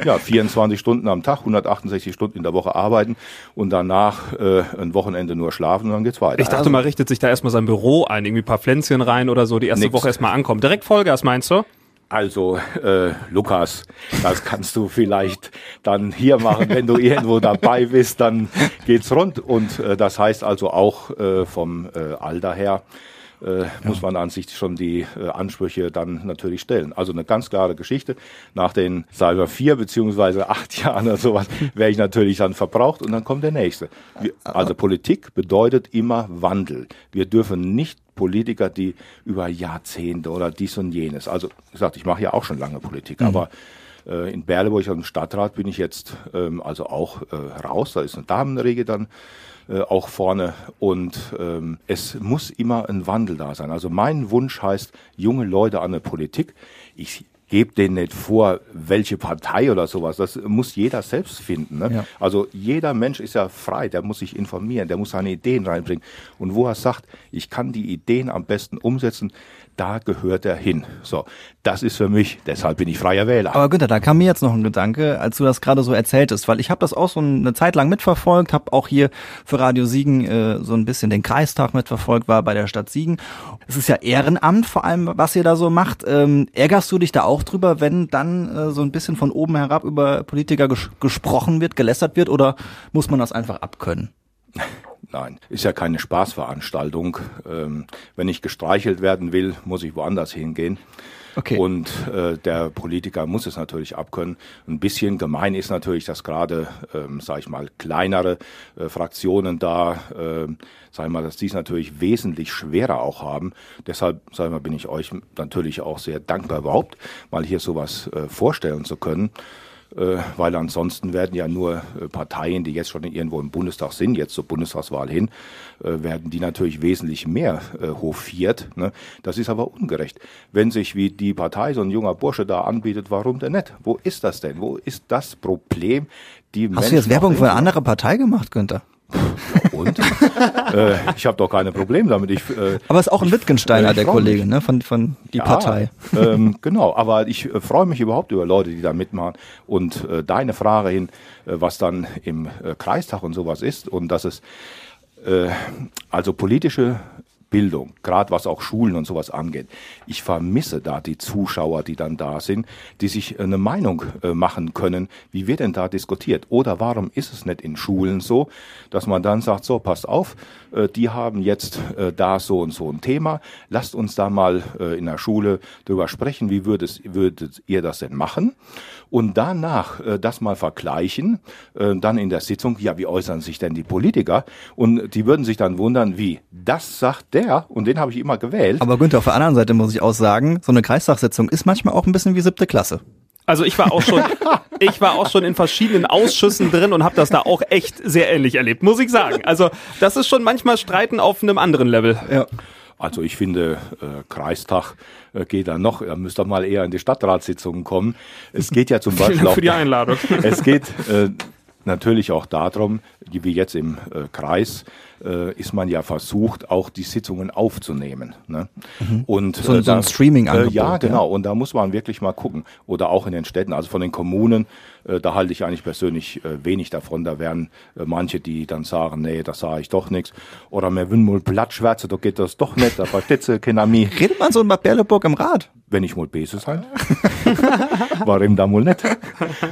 Ja, 24 Stunden am Tag, 168 Stunden in der Woche arbeiten und danach äh, ein Wochenende nur schlafen und dann geht's weiter. Ich dachte, man richtet sich da erstmal sein Büro ein, irgendwie ein paar Pflänzchen rein oder so, die erste Nix. Woche erstmal ankommen. Direkt Vollgas, meinst du? Also, äh, Lukas, das kannst du vielleicht dann hier machen, wenn du irgendwo dabei bist, dann geht's rund. Und äh, das heißt also auch äh, vom äh, Alter her äh, muss man an sich schon die äh, Ansprüche dann natürlich stellen. Also eine ganz klare Geschichte. Nach den, sagen wir, vier beziehungsweise acht Jahren oder sowas wäre ich natürlich dann verbraucht und dann kommt der nächste. Wir, also Politik bedeutet immer Wandel. Wir dürfen nicht Politiker, die über Jahrzehnte oder dies und jenes. Also wie gesagt, ich mache ja auch schon lange Politik, aber äh, in Berleburg im Stadtrat bin ich jetzt ähm, also auch äh, raus. Da ist eine Damenregel dann äh, auch vorne und ähm, es muss immer ein Wandel da sein. Also mein Wunsch heißt junge Leute an der Politik. Ich gebe denen nicht vor, welche Partei oder sowas. Das muss jeder selbst finden. Ne? Ja. Also jeder Mensch ist ja frei, der muss sich informieren, der muss seine Ideen reinbringen. Und wo er sagt, ich kann die Ideen am besten umsetzen, da gehört er hin. So, das ist für mich, deshalb bin ich freier Wähler. Aber Günther, da kam mir jetzt noch ein Gedanke, als du das gerade so erzähltest, weil ich habe das auch so eine Zeit lang mitverfolgt, habe auch hier für Radio Siegen äh, so ein bisschen den Kreistag mitverfolgt, war bei der Stadt Siegen. Es ist ja Ehrenamt vor allem, was ihr da so macht. Ähm, ärgerst du dich da auch drüber, wenn dann äh, so ein bisschen von oben herab über Politiker ges gesprochen wird, gelästert wird, oder muss man das einfach abkönnen? Nein, ist ja keine Spaßveranstaltung. Ähm, wenn ich gestreichelt werden will, muss ich woanders hingehen. Okay. Und äh, der Politiker muss es natürlich abkönnen. Ein bisschen gemein ist natürlich, dass gerade, ähm, sage ich mal, kleinere äh, Fraktionen da, äh, sag ich mal, dass die es natürlich wesentlich schwerer auch haben. Deshalb, sag ich mal, bin ich euch natürlich auch sehr dankbar überhaupt, mal hier sowas äh, vorstellen zu können weil ansonsten werden ja nur äh, Parteien, die jetzt schon irgendwo im Bundestag sind, jetzt zur Bundestagswahl hin, äh, werden die natürlich wesentlich mehr äh, hofiert. Ne? Das ist aber ungerecht. Wenn sich wie die Partei so ein junger Bursche da anbietet, warum denn nicht? Wo ist das denn? Wo ist das Problem? Die Hast Menschen du jetzt Werbung für eine andere Partei gemacht, Günther? Und? äh, ich habe doch keine Probleme damit. Ich, äh, Aber ist auch ein Wittgensteiner, ich der Kollege, ne, von, von die Ja, Partei. Ähm, genau, aber ich äh, freue mich überhaupt über Leute, die da mitmachen. Und äh, deine Frage hin, äh, was dann im äh, Kreistag und sowas ist und dass es äh, also politische Bildung, gerade was auch Schulen und sowas angeht. Ich vermisse da die Zuschauer, die dann da sind, die sich eine Meinung äh, machen können, wie wird denn da diskutiert? Oder warum ist es nicht in Schulen so, dass man dann sagt, so, passt auf, äh, die haben jetzt äh, da so und so ein Thema, lasst uns da mal äh, in der Schule drüber sprechen, wie würdet, würdet ihr das denn machen? Und danach äh, das mal vergleichen, äh, dann in der Sitzung, ja, wie äußern sich denn die Politiker? Und die würden sich dann wundern, wie, das sagt der, und den habe ich immer gewählt. Aber Günther, auf der anderen Seite muss ich auch sagen, so eine Kreistagssitzung ist manchmal auch ein bisschen wie siebte Klasse. Also ich war auch schon, ich war auch schon in verschiedenen Ausschüssen drin und habe das da auch echt sehr ähnlich erlebt, muss ich sagen. Also das ist schon manchmal Streiten auf einem anderen Level. Ja. Also ich finde, äh, Kreistag äh, geht da noch, er müsste doch mal eher in die Stadtratssitzungen kommen. Es geht ja zum Vielen Beispiel Dank auch, für die Einladung. es geht äh, natürlich auch darum, wie jetzt im äh, Kreis äh, ist man ja versucht, auch die Sitzungen aufzunehmen. Ne? Und, Mhm. So ein- so ein da- Streaming-Angebot, Äh, ja, ja. genau. Und da muss man wirklich mal gucken. Oder auch in den Städten, also von den Kommunen, äh, da halte ich eigentlich persönlich äh, wenig davon. Da werden äh, manche, die dann sagen, nee, das sah ich doch nichts. Oder mir will mal Blattschwärze, da geht das doch nicht, da versteht sie keiner mich. Redet man so in Berleburg im Rat? Wenn ich mal böse sein. Warum da mal nicht?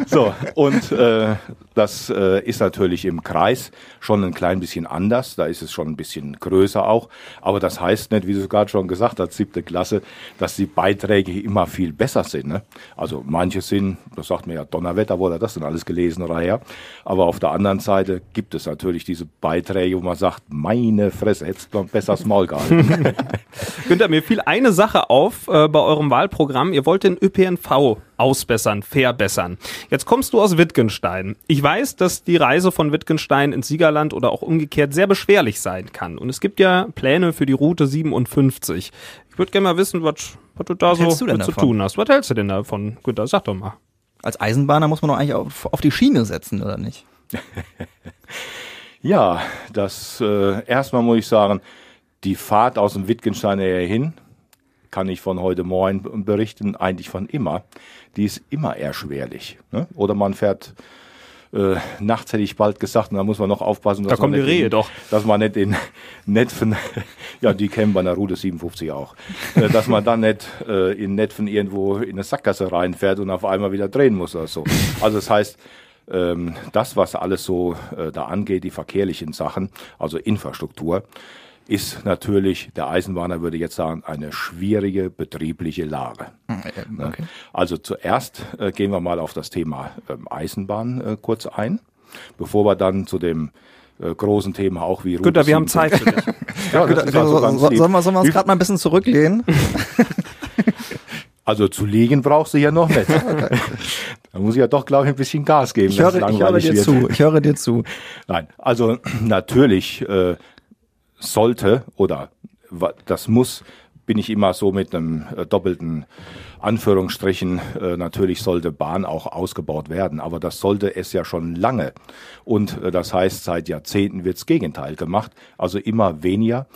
So, und äh, das äh, ist natürlich im Kreis schon ein klein bisschen anders. Da ist es schon ein bisschen größer auch. Aber das heißt nicht, wie du es gerade schon gesagt hast, siebte Klasse, dass die Beiträge immer viel besser sind. Ne? Also manche sind, das sagt mir ja Donnerwetter, wo er das denn alles gelesen oder her. Aber auf der anderen Seite gibt es natürlich diese Beiträge, wo man sagt, meine Fresse, hättest du besser das Maul gehalten. Günther, mir fiel eine Sache auf äh, bei eurem Wahlprogramm. Ihr wollt den ÖPNV ausbessern, verbessern. Jetzt kommst du aus Wittgenstein. Ich weiß, dass die Reise von Wittgenstein ins Siegerland oder auch umgekehrt sehr beschwerlich sein kann. Und es gibt ja Pläne für die Route 57. Ich würde gerne mal wissen, was was du da Was so hältst du zu tun hast. Was hältst du denn davon? Günther, sag doch mal. Als Eisenbahner muss man doch eigentlich auf, auf die Schiene setzen, oder nicht? Ja, das äh, erstmal muss ich sagen, die Fahrt aus dem Wittgenstein her hin, kann ich von heute Morgen berichten, eigentlich von immer, die ist immer erschwerlich. Ne? Oder man fährt äh, nachts hätte ich bald gesagt, und da muss man noch aufpassen, dass Da kommen man die nicht Rehe in, doch. dass man nicht in Netfen, ja, die kennen bei einer Route 57 auch, äh, dass man dann nicht äh, in Netfen irgendwo in eine Sackgasse reinfährt und auf einmal wieder drehen muss oder so. Also das heißt, ähm, das, was alles so äh, da angeht, die verkehrlichen Sachen, also Infrastruktur, ist natürlich, der Eisenbahner würde jetzt sagen, eine schwierige betriebliche Lage. Ne? Okay. Also zuerst äh, gehen wir mal auf das Thema ähm, Eisenbahn äh, kurz ein, bevor wir dann zu dem äh, großen Thema auch wie Günther, wir haben 57 Zeit für dich. Ja, ist also so, sollen wir, sollen wir uns gerade mal ein bisschen zurücklehnen? Also zu liegen brauchst du ja noch nicht. da muss ich ja doch, glaube ich, ein bisschen Gas geben, Ich höre, ich höre dir wird. zu. Ich höre dir zu. Nein, also natürlich äh, sollte oder wa- das muss, bin ich immer so mit einem äh, doppelten Anführungsstrichen, äh, natürlich sollte Bahn auch ausgebaut werden, aber das sollte es ja schon lange. Und äh, das heißt, seit Jahrzehnten wirds Gegenteil gemacht, also immer weniger.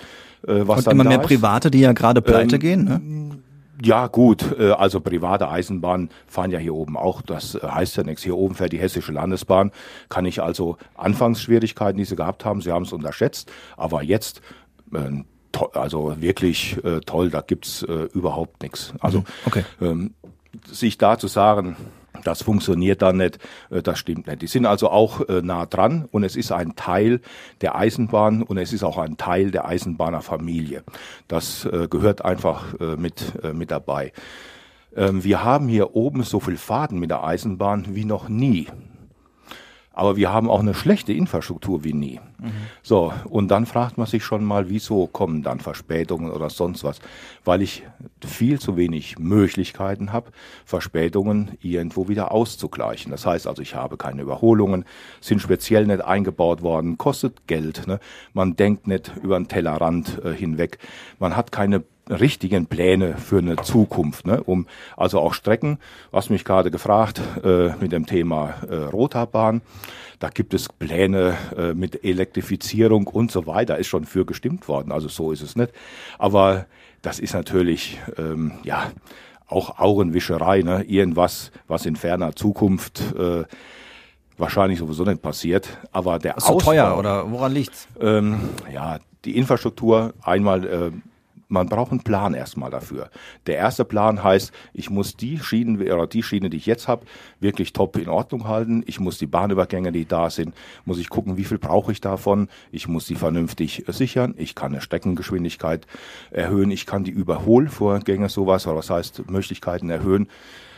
Äh, was Und dann immer da mehr ist. Private, die ja gerade pleite Ähm, gehen. Ne? Ja, gut, äh, also private Eisenbahnen fahren ja hier oben auch. Das äh, heißt ja nichts. Hier oben fährt die Hessische Landesbahn. Kann ich also Anfangsschwierigkeiten, die sie gehabt haben, sie haben es unterschätzt. Aber jetzt, äh, also wirklich äh, toll, da gibt's äh, überhaupt nichts. Also okay. ähm, sich da zu sagen, das funktioniert da nicht, äh, das stimmt nicht. Die sind also auch äh, nah dran und es ist ein Teil der Eisenbahn und es ist auch ein Teil der Eisenbahnerfamilie. Das äh, gehört einfach mit, mit dabei. Ähm, wir haben hier oben so viel Fahrten mit der Eisenbahn wie noch nie. Aber wir haben auch eine schlechte Infrastruktur wie nie. So, und dann fragt man sich schon mal, wieso kommen dann Verspätungen oder sonst was? Weil ich viel zu wenig Möglichkeiten habe, Verspätungen irgendwo wieder auszugleichen. Das heißt also, ich habe keine Überholungen, sind speziell nicht eingebaut worden, kostet Geld. Ne? Man denkt nicht über den Tellerrand äh, hinweg. Man hat keine richtigen Pläne für eine Zukunft, ne? um also auch Strecken, was mich gerade gefragt äh, mit dem Thema äh, Rotarbahn, da gibt es Pläne äh, mit Elektrifizierung und so weiter, ist schon für gestimmt worden, also so ist es nicht. Aber das ist natürlich, ähm, ja, auch Augenwischerei, ne? irgendwas, was in ferner Zukunft äh, wahrscheinlich sowieso nicht passiert. Aber der Ist so Ausbau, teuer oder woran liegt's? ähm, ja, die Infrastruktur einmal, äh, man braucht einen Plan erstmal dafür. Der erste Plan heißt, ich muss die Schienen oder die Schiene, die ich jetzt habe, wirklich top in Ordnung halten. Ich muss die Bahnübergänge, die da sind, muss ich gucken, wie viel brauche ich davon. Ich muss die vernünftig sichern. Ich kann eine Streckengeschwindigkeit erhöhen. Ich kann die Überholvorgänge sowas, oder was heißt Möglichkeiten erhöhen.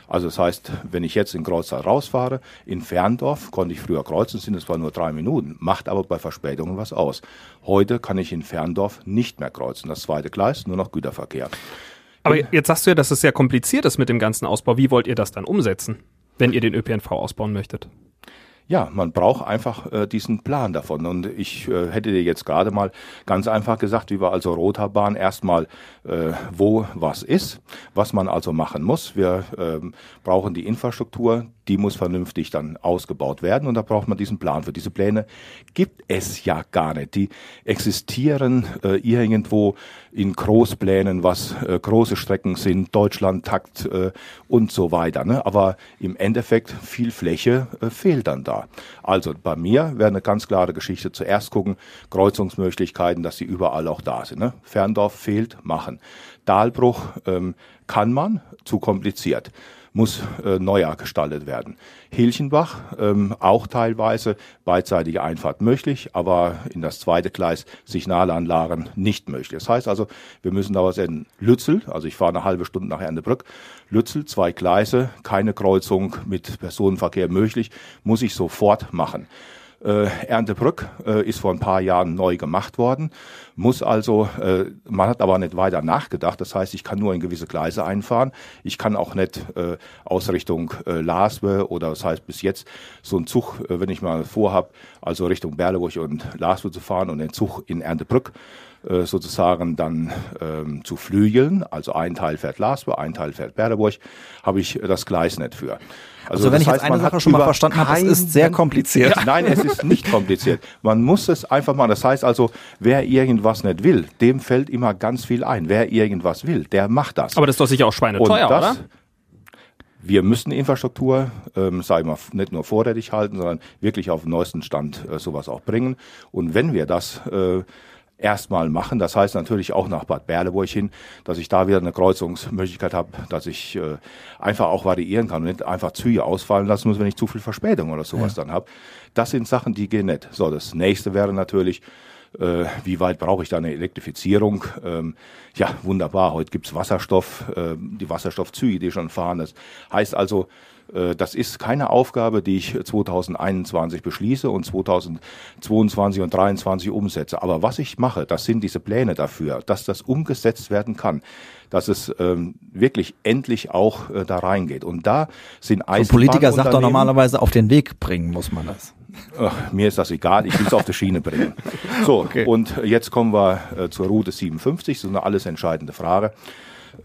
Also das heißt, wenn ich jetzt in Kreuztal rausfahre, in Ferndorf konnte ich früher kreuzen, sind es zwar nur drei Minuten, macht aber bei Verspätungen was aus. Heute kann ich in Ferndorf nicht mehr kreuzen. Das zweite Gleis, nur noch Güterverkehr. Aber jetzt sagst du ja, dass es sehr kompliziert ist mit dem ganzen Ausbau. Wie wollt ihr das dann umsetzen, wenn ihr den ÖPNV ausbauen möchtet? Ja, man braucht einfach äh, diesen Plan davon. Und ich äh, hätte dir jetzt gerade mal ganz einfach gesagt, wie wir also Rotarbahn erstmal, äh, wo was ist, was man also machen muss. Wir ähm, brauchen die Infrastruktur, die muss vernünftig dann ausgebaut werden und da braucht man diesen Plan. Für diese Pläne gibt es ja gar nicht. Die existieren äh, irgendwo in Großplänen, was äh, große Strecken sind, Deutschlandtakt äh, und so weiter. Ne? Aber im Endeffekt viel Fläche äh, fehlt dann da. Also bei mir wäre eine ganz klare Geschichte. Zuerst gucken, Kreuzungsmöglichkeiten, dass sie überall auch da sind. Ne? Ferndorf fehlt, machen. Dahlbruch ähm, kann man, zu kompliziert muss äh, neuer gestaltet werden. Hilchenbach ähm, auch teilweise beidseitige Einfahrt möglich, aber in das zweite Gleis Signalanlagen nicht möglich. Das heißt also, wir müssen da was in Lützel, also ich fahre eine halbe Stunde nach Ernebrück, Lützel, zwei Gleise, keine Kreuzung mit Personenverkehr möglich, muss ich sofort machen. Äh, Erntebrück äh, ist vor ein paar Jahren neu gemacht worden, muss also, äh, man hat aber nicht weiter nachgedacht. Das heißt, ich kann nur in gewisse Gleise einfahren. Ich kann auch nicht äh, aus Richtung äh, Laswe oder das heißt bis jetzt so ein Zug, äh, wenn ich mal vorhab, also Richtung Berleburg und Laswe zu fahren und den Zug in Erntebrück äh, sozusagen dann ähm, zu Flügeln, also ein Teil fährt Lasbe, ein Teil fährt Berleburg, habe ich das Gleisnet für. Also, wenn das ich jetzt heißt, eine man Sache schon mal verstanden habe, es ist sehr kompliziert. Nein, es ist nicht kompliziert. Man muss es einfach machen. Das heißt also, wer irgendwas nicht will, dem fällt immer ganz viel ein. Wer irgendwas will, der macht das. Aber das ist doch sicher auch schweineteuer, oder? Wir müssen die Infrastruktur, ähm, sag ich mal, nicht nur vorrätig halten, sondern wirklich auf den neuesten Stand äh, sowas auch bringen. Und wenn wir das äh, erstmal machen, das heißt natürlich auch nach Bad Berleburg hin, dass ich da wieder eine Kreuzungsmöglichkeit habe, dass ich äh, einfach auch variieren kann und nicht einfach Züge ausfallen lassen muss, wenn ich zu viel Verspätung oder sowas dann habe. Das sind Sachen, die gehen nicht. So, das nächste wäre natürlich, äh, wie weit brauche ich da eine Elektrifizierung? Ähm, ja, wunderbar. Heute gibt's Wasserstoff, äh, die Wasserstoffzüge, die schon fahren. Das heißt also, das ist keine Aufgabe, die ich 2021 beschließe und 2022 und 2023 umsetze. Aber was ich mache, das sind diese Pläne dafür, dass das umgesetzt werden kann, dass es ähm, wirklich endlich auch äh, da reingeht. Und da sind Ein Politiker sagt doch normalerweise, auf den Weg bringen muss man das. Ach, mir ist das egal, ich will es auf die Schiene bringen. So, und jetzt kommen wir äh, zur Route 57, das ist eine alles entscheidende Frage.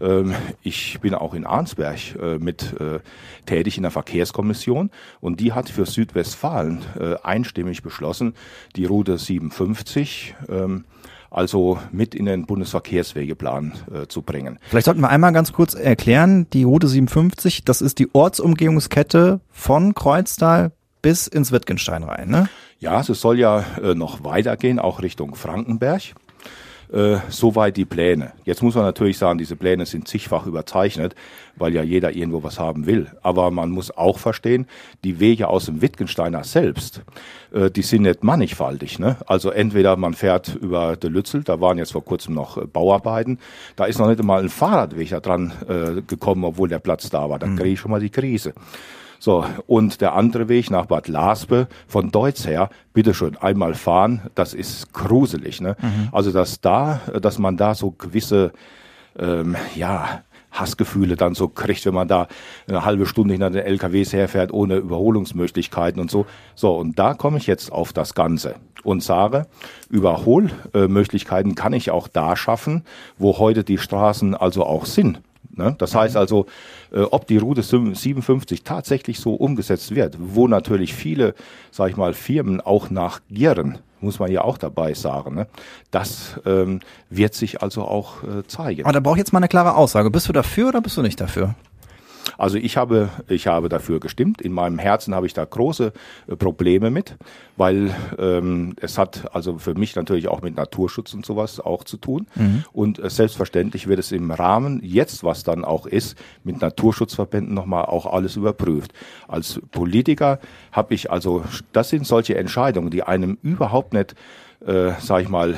Ähm, ich bin auch in Arnsberg äh, mit äh, tätig in der Verkehrskommission und die hat für Südwestfalen äh, einstimmig beschlossen, die Route 57 ähm, also mit in den Bundesverkehrswegeplan äh, zu bringen. Vielleicht sollten wir einmal ganz kurz erklären, die Route 57, das ist die Ortsumgehungskette von Kreuztal bis ins Wittgenstein rein, ne? Ja, es soll ja äh, noch weitergehen, auch Richtung Frankenberg. Äh, soweit die Pläne. Jetzt muss man natürlich sagen, diese Pläne sind zigfach überzeichnet, weil ja jeder irgendwo was haben will. Aber man muss auch verstehen, die Wege aus dem Wittgensteiner selbst, äh, die sind nicht mannigfaltig. Ne? Also entweder man fährt über de Lützel, da waren jetzt vor kurzem noch äh, Bauarbeiten, da ist noch nicht einmal ein Fahrradweg da dran äh, gekommen, obwohl der Platz da war. Da kriege ich schon mal die Krise. So, und der andere Weg nach Bad Laspe von Deutz her, bitteschön, einmal fahren, das ist gruselig. Ne? Also, dass da, dass man da so gewisse, ähm, ja, Hassgefühle dann so kriegt, wenn man da eine halbe Stunde hinter den LKWs herfährt, ohne Überholungsmöglichkeiten und so. So, und da komme ich jetzt auf das Ganze und sage, Überholmöglichkeiten kann ich auch da schaffen, wo heute die Straßen also auch sind. Ne? Das heißt also, äh, ob die Route 57 tatsächlich so umgesetzt wird, wo natürlich viele, sag ich mal, Firmen auch nachgieren, muss man ja auch dabei sagen, ne? das ähm, wird sich also auch äh, zeigen. Aber da brauche ich jetzt mal eine klare Aussage. Bist du dafür oder bist du nicht dafür? Also ich habe, ich habe dafür gestimmt. In meinem Herzen habe ich da große äh, Probleme mit, weil ähm, es hat also für mich natürlich auch mit Naturschutz und sowas auch zu tun. Und äh, selbstverständlich wird es im Rahmen jetzt, was dann auch ist, mit Naturschutzverbänden nochmal auch alles überprüft. Als Politiker habe ich also, das sind solche Entscheidungen, die einem überhaupt nicht äh, sag ich mal,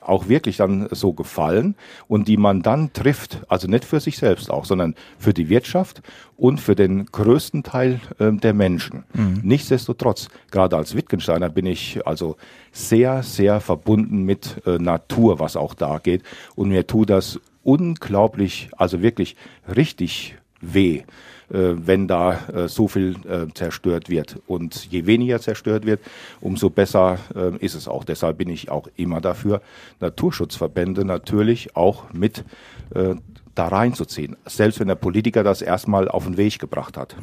auch wirklich dann so gefallen und die man dann trifft, also nicht für sich selbst auch, sondern für die Wirtschaft und für den größten Teil äh, der Menschen. Nichtsdestotrotz, gerade als Wittgensteiner bin ich also sehr, sehr verbunden mit äh, Natur, was auch da geht. Und mir tut das unglaublich, also wirklich richtig weh wenn da äh, so viel äh, zerstört wird. Und je weniger zerstört wird, umso besser äh, ist es auch. Deshalb bin ich auch immer dafür, Naturschutzverbände natürlich auch mit äh, da reinzuziehen. Selbst wenn der Politiker das erstmal auf den Weg gebracht hat.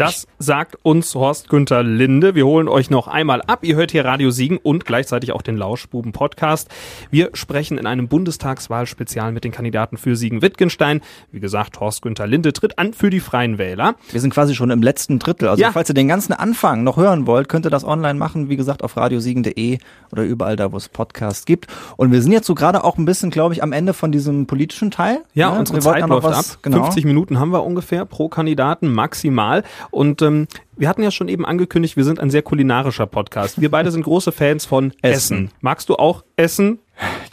Das sagt uns Horst Günther Linde. Wir holen euch noch einmal ab. Ihr hört hier Radio Siegen und gleichzeitig auch den Lauschbuben Podcast. Wir sprechen in einem Bundestagswahlspezial mit den Kandidaten für Siegen-Wittgenstein. Wie gesagt, Horst Günther Linde tritt an für die Freien Wähler. Wir sind quasi schon im letzten Drittel. Also Ja. falls ihr den ganzen Anfang noch hören wollt, könnt ihr das online machen, wie gesagt, auf radiosiegen.de oder überall da, wo es Podcasts gibt. Und wir sind jetzt so gerade auch ein bisschen, glaube ich, am Ende von diesem politischen Teil. Ja, Ne? unsere Wir Zeit läuft was- ab. Genau. 50 Minuten haben wir ungefähr pro Kandidaten maximal. Und ähm, wir hatten ja schon eben angekündigt, wir sind ein sehr kulinarischer Podcast. Wir beide sind große Fans von Essen. Essen. Magst du auch Essen?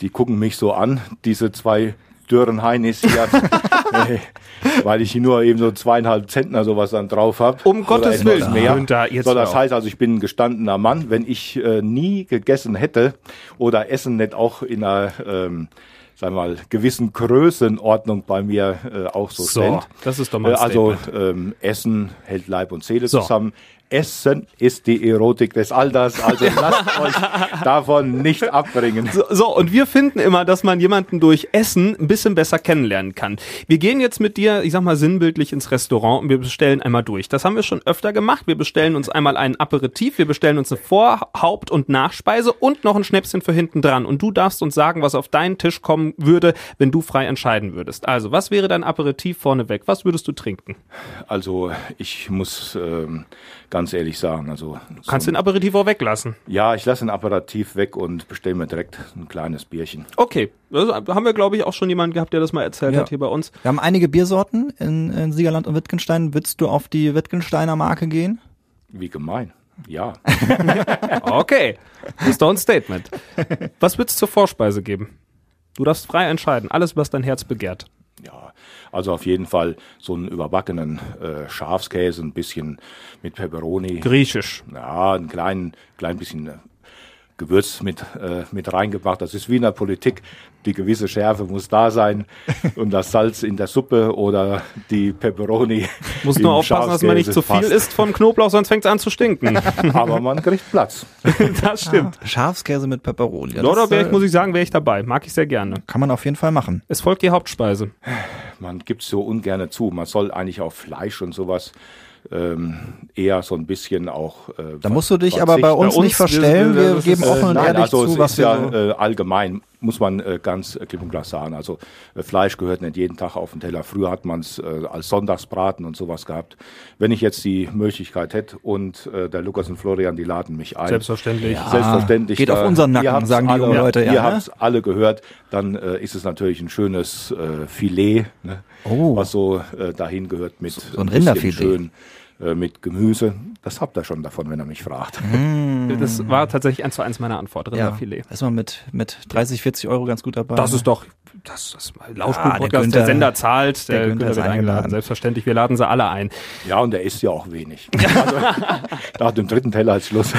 Die gucken mich so an, diese zwei dürren Heinis hier, weil ich nur eben so zweieinhalb Zentner sowas dann drauf habe. Um Gottes Willen, mehr. Günther, jetzt so, das heißt also, ich bin ein gestandener Mann. Wenn ich äh, nie gegessen hätte oder Essen nicht auch in einer ähm, sagen wir mal, gewissen Größenordnung bei mir äh, auch so, So, stand. das ist doch mal ein äh, Also ähm, Essen hält Leib und Seele So. zusammen. Essen ist die Erotik des Alters, also lasst euch davon nicht abbringen. So, so, und wir finden immer, dass man jemanden durch Essen ein bisschen besser kennenlernen kann. Wir gehen jetzt mit dir, ich sag mal sinnbildlich ins Restaurant und wir bestellen einmal durch. Das haben wir schon öfter gemacht. Wir bestellen uns einmal ein Aperitif, wir bestellen uns eine Vor-, Haupt- und Nachspeise und noch ein Schnäpschen für hinten dran. Und du darfst uns sagen, was auf deinen Tisch kommen würde, wenn du frei entscheiden würdest. Also, was wäre dein Aperitif vorneweg? Was würdest du trinken? Also ich muss ähm, ganz ehrlich sagen, also so Kannst den Aperitif auch weglassen. ja, ich lasse ein Apparativ weg und bestelle mir direkt ein kleines Bierchen. Okay, also haben wir, glaube ich, auch schon jemanden gehabt, der das mal erzählt Ja. hat hier bei uns. Wir haben einige Biersorten in, in Siegerland und Wittgenstein. Würdest du auf die Wittgensteiner Marke gehen? Wie gemein. Ja, Okay, das ist doch ein Statement. Was würdest du zur Vorspeise geben? Du darfst frei entscheiden, alles, was dein Herz begehrt. ja. Also auf jeden Fall so einen überbackenen äh, Schafskäse, ein bisschen mit Peperoni. Griechisch. Ja, ein klein, klein bisschen Gewürz mit, äh, mit reingebracht. Das ist wie in der Politik. Die gewisse Schärfe muss da sein und das Salz in der Suppe oder die Peperoni. Muss nur aufpassen, dass man nicht zu viel isst von Knoblauch, sonst fängt es an zu stinken. Aber man kriegt Platz. das stimmt. Schafskäse mit Peperoni. Ja, das, Lorderberg, äh, muss ich sagen, wäre ich dabei. Mag ich sehr gerne. Kann man auf jeden Fall machen. Es folgt die Hauptspeise. Man gibt so ungerne zu. Man soll eigentlich auf Fleisch und sowas ähm, eher so ein bisschen auch. Äh, Da musst du dich aber bei uns, Bei uns, nicht verstellen. wir- geben äh, offen und Nein, ehrlich also zu, es was ist wir ja so äh, allgemein, muss man äh, ganz äh, klipp und klar sagen. Also äh, Fleisch gehört nicht jeden Tag auf den Teller. Früher hat man es äh, als Sonntagsbraten und sowas gehabt. Wenn ich jetzt die Möglichkeit hätte und äh, der Lukas und Florian, die laden mich ein. Selbstverständlich. Selbstverständlich. geht auf unseren Nacken, sagen die alle, jungen Leute, ja, Ihr ne? habt alle gehört, dann äh, ist es natürlich ein schönes äh, Filet, ne, Oh. was so äh, dahin gehört mit so ein bisschen Rinderfilet. schön äh, mit Gemüse. Das habt ihr schon davon, wenn er mich fragt. Das war tatsächlich eins zu eins meine Antwort. ja, Rinderfilet. ist man mit, mit 30, 40 Euro ganz gut dabei. Das ist doch, das ist Ah, der Lauschbuch-Podcast, der, Günther- Sender zahlt, der, der Günther Günther ist wird eingeladen. eingeladen. Selbstverständlich, wir laden sie alle ein. Ja, und der isst ja auch wenig. Also, nach dem dritten Teller als Schluss.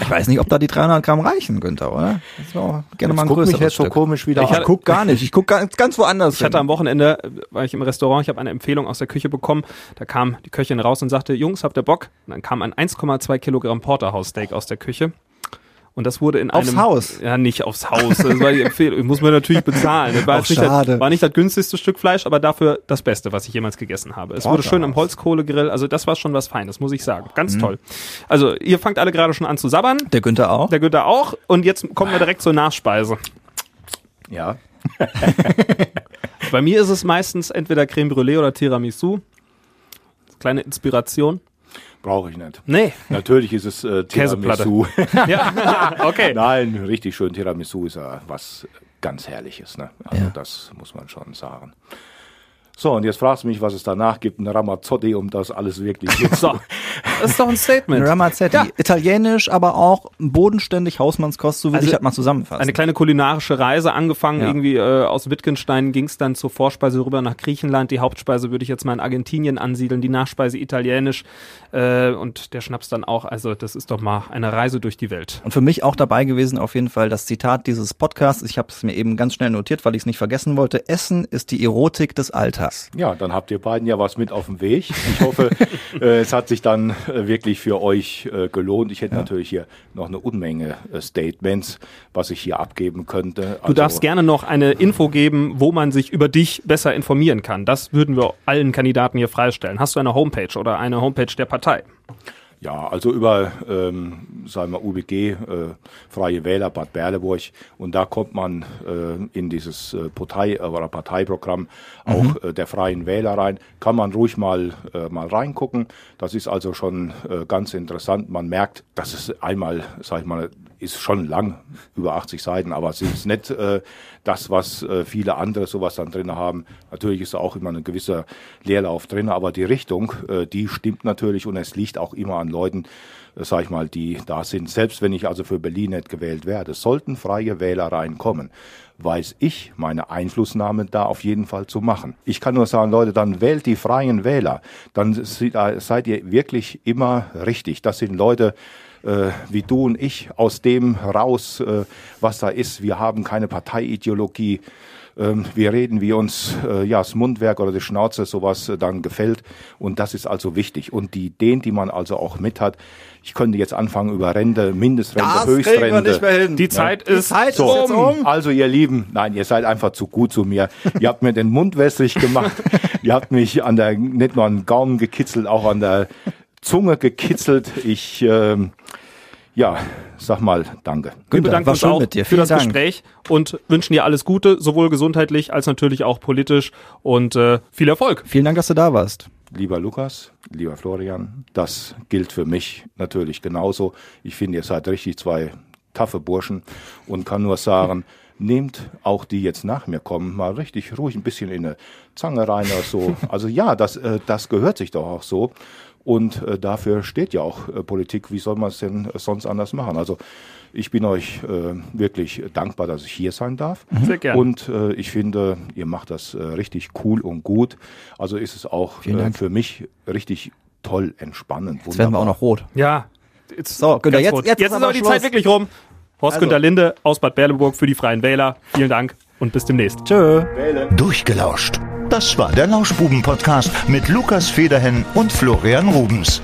Ich weiß nicht, ob da die 300 Gramm reichen, Günther, oder? Das war auch gerne mal ein guck mich jetzt so Stück. komisch wieder Ich an. guck gar nicht. Ich guck ganz, ganz woanders Ich hatte am Wochenende, war ich im Restaurant, ich habe eine Empfehlung aus der Küche bekommen. Da kam die Köchin raus und sagte, Jungs, habt ihr Bock? Und dann kam ein 1,2 Kilogramm Porterhouse-Steak aus der Küche. Und das wurde in Aufs einem... Haus? Ja, nicht aufs Haus. Das war die Empfehlung. Muss man natürlich bezahlen. Das war, jetzt nicht schade. Das, war nicht das günstigste Stück Fleisch, aber dafür das Beste, was ich jemals gegessen habe. Es wurde schön am Holzkohlegrill. Also das war schon was Feines, muss ich sagen. Ganz Mhm. toll. Also ihr fangt alle gerade schon an zu sabbern. Der Günther auch. Der Günther auch. Und jetzt kommen wir direkt zur Nachspeise. Ja. Bei mir ist es meistens entweder Creme Brûlée oder Tiramisu. Kleine Inspiration. Brauche ich nicht. Nee. Natürlich ist es äh, Käseplatte. Tiramisu. Ja, okay. Nein, richtig schön. Tiramisu ist ja was ganz Herrliches. Ne? Also Ja. das muss man schon sagen. So, und jetzt fragst du mich, was es danach gibt. Ein Ramazzotti, um das alles wirklich So, das ist doch ein Statement. Ramazzetti. Ja. Italienisch, aber auch bodenständig Hausmannskost, so will Also ich das mal zusammenfassen. Eine kleine kulinarische Reise, angefangen Ja. irgendwie äh, aus Wittgenstein, ging es dann zur Vorspeise rüber nach Griechenland. Die Hauptspeise würde ich jetzt mal in Argentinien ansiedeln, die Nachspeise italienisch äh, und der Schnaps dann auch. Also das ist doch mal eine Reise durch die Welt. Und für mich auch dabei gewesen auf jeden Fall das Zitat dieses Podcasts. Ich habe es mir eben ganz schnell notiert, weil ich es nicht vergessen wollte. Essen ist die Erotik des Alltags. Ja, dann habt ihr beiden ja was mit auf dem Weg. Ich hoffe, äh, es hat sich dann äh, wirklich für euch äh, gelohnt. Ich hätte natürlich hier noch eine Unmenge äh, Statements, was ich hier abgeben könnte. Du darfst gerne noch eine Info geben, wo man sich über dich besser informieren kann. Das würden wir allen Kandidaten hier freistellen. Hast du eine Homepage oder eine Homepage der Partei? Ja, also über, ähm, sagen wir, UBG, äh, Freie Wähler Bad Berleburg. Und da kommt man äh, in dieses äh, Partei, äh, oder Parteiprogramm auch äh, der Freien Wähler rein. Kann man ruhig mal, äh, mal reingucken. Das ist also schon äh, ganz interessant. Man merkt, dass es einmal, sag ich mal, ist schon lang, über 80 Seiten, aber es ist nicht äh, das, was äh, viele andere sowas dann drin haben. Natürlich ist da auch immer ein gewisser Leerlauf drin, aber die Richtung, äh, die stimmt natürlich und es liegt auch immer an Leuten, äh, sag ich mal, die da sind. Selbst wenn ich also für Berlin nicht gewählt werde, sollten freie Wähler reinkommen, weiß ich meine Einflussnahme da auf jeden Fall zu machen. Ich kann nur sagen, Leute, dann wählt die freien Wähler. Dann se- da seid ihr wirklich immer richtig. Das sind Leute, äh, wie du und ich aus dem raus, äh, was da ist. Wir haben keine Parteiideologie. Ähm, wir reden, wie uns äh, ja das Mundwerk oder die Schnauze sowas äh, dann gefällt. Und das ist also wichtig. Und die Ideen, die man also auch mit hat, ich könnte jetzt anfangen über Rente, Mindestrente, Das Höchstrente. nicht mehr hin. Die Zeit Die ist Zeit So, ist jetzt um. also ihr Lieben, nein, ihr seid einfach zu gut zu mir. ihr habt mir den Mund wässrig gemacht. ihr habt mich an der, nicht nur an den Gaumen gekitzelt, auch an der Zunge gekitzelt. Ich, ähm, ja, sag mal, danke. Wir Günther, bedanken war uns schön auch mit dir. für das Dank. Gespräch und wünschen dir alles Gute, sowohl gesundheitlich als natürlich auch politisch und äh, viel Erfolg. Vielen Dank, dass du da warst. Lieber Lukas, lieber Florian, das gilt für mich natürlich genauso. Ich finde, ihr seid richtig zwei taffe Burschen und kann nur sagen, nehmt auch die jetzt nach mir kommen, mal richtig ruhig ein bisschen in eine Zange rein oder so. Also ja, das, äh, das gehört sich doch auch so. Und äh, dafür steht ja auch äh, Politik. Wie soll man es denn äh, sonst anders machen? Also ich bin euch äh, wirklich dankbar, dass ich hier sein darf. Sehr gerne. Und äh, ich finde, ihr macht das äh, richtig cool und gut. Also ist es auch äh, für mich richtig toll, entspannend. Jetzt werden wir auch noch rot. Ja. Jetzt, So, Günther, jetzt- kurz. jetzt ist aber die Schluss. Zeit wirklich rum. Horst Also. Günther Linde aus Bad Berleburg für die Freien Wähler. Vielen Dank und bis demnächst. Tschö. Durchgelauscht. Das war der Lauschbuben-Podcast mit Lukas Federhen und Florian Rubens.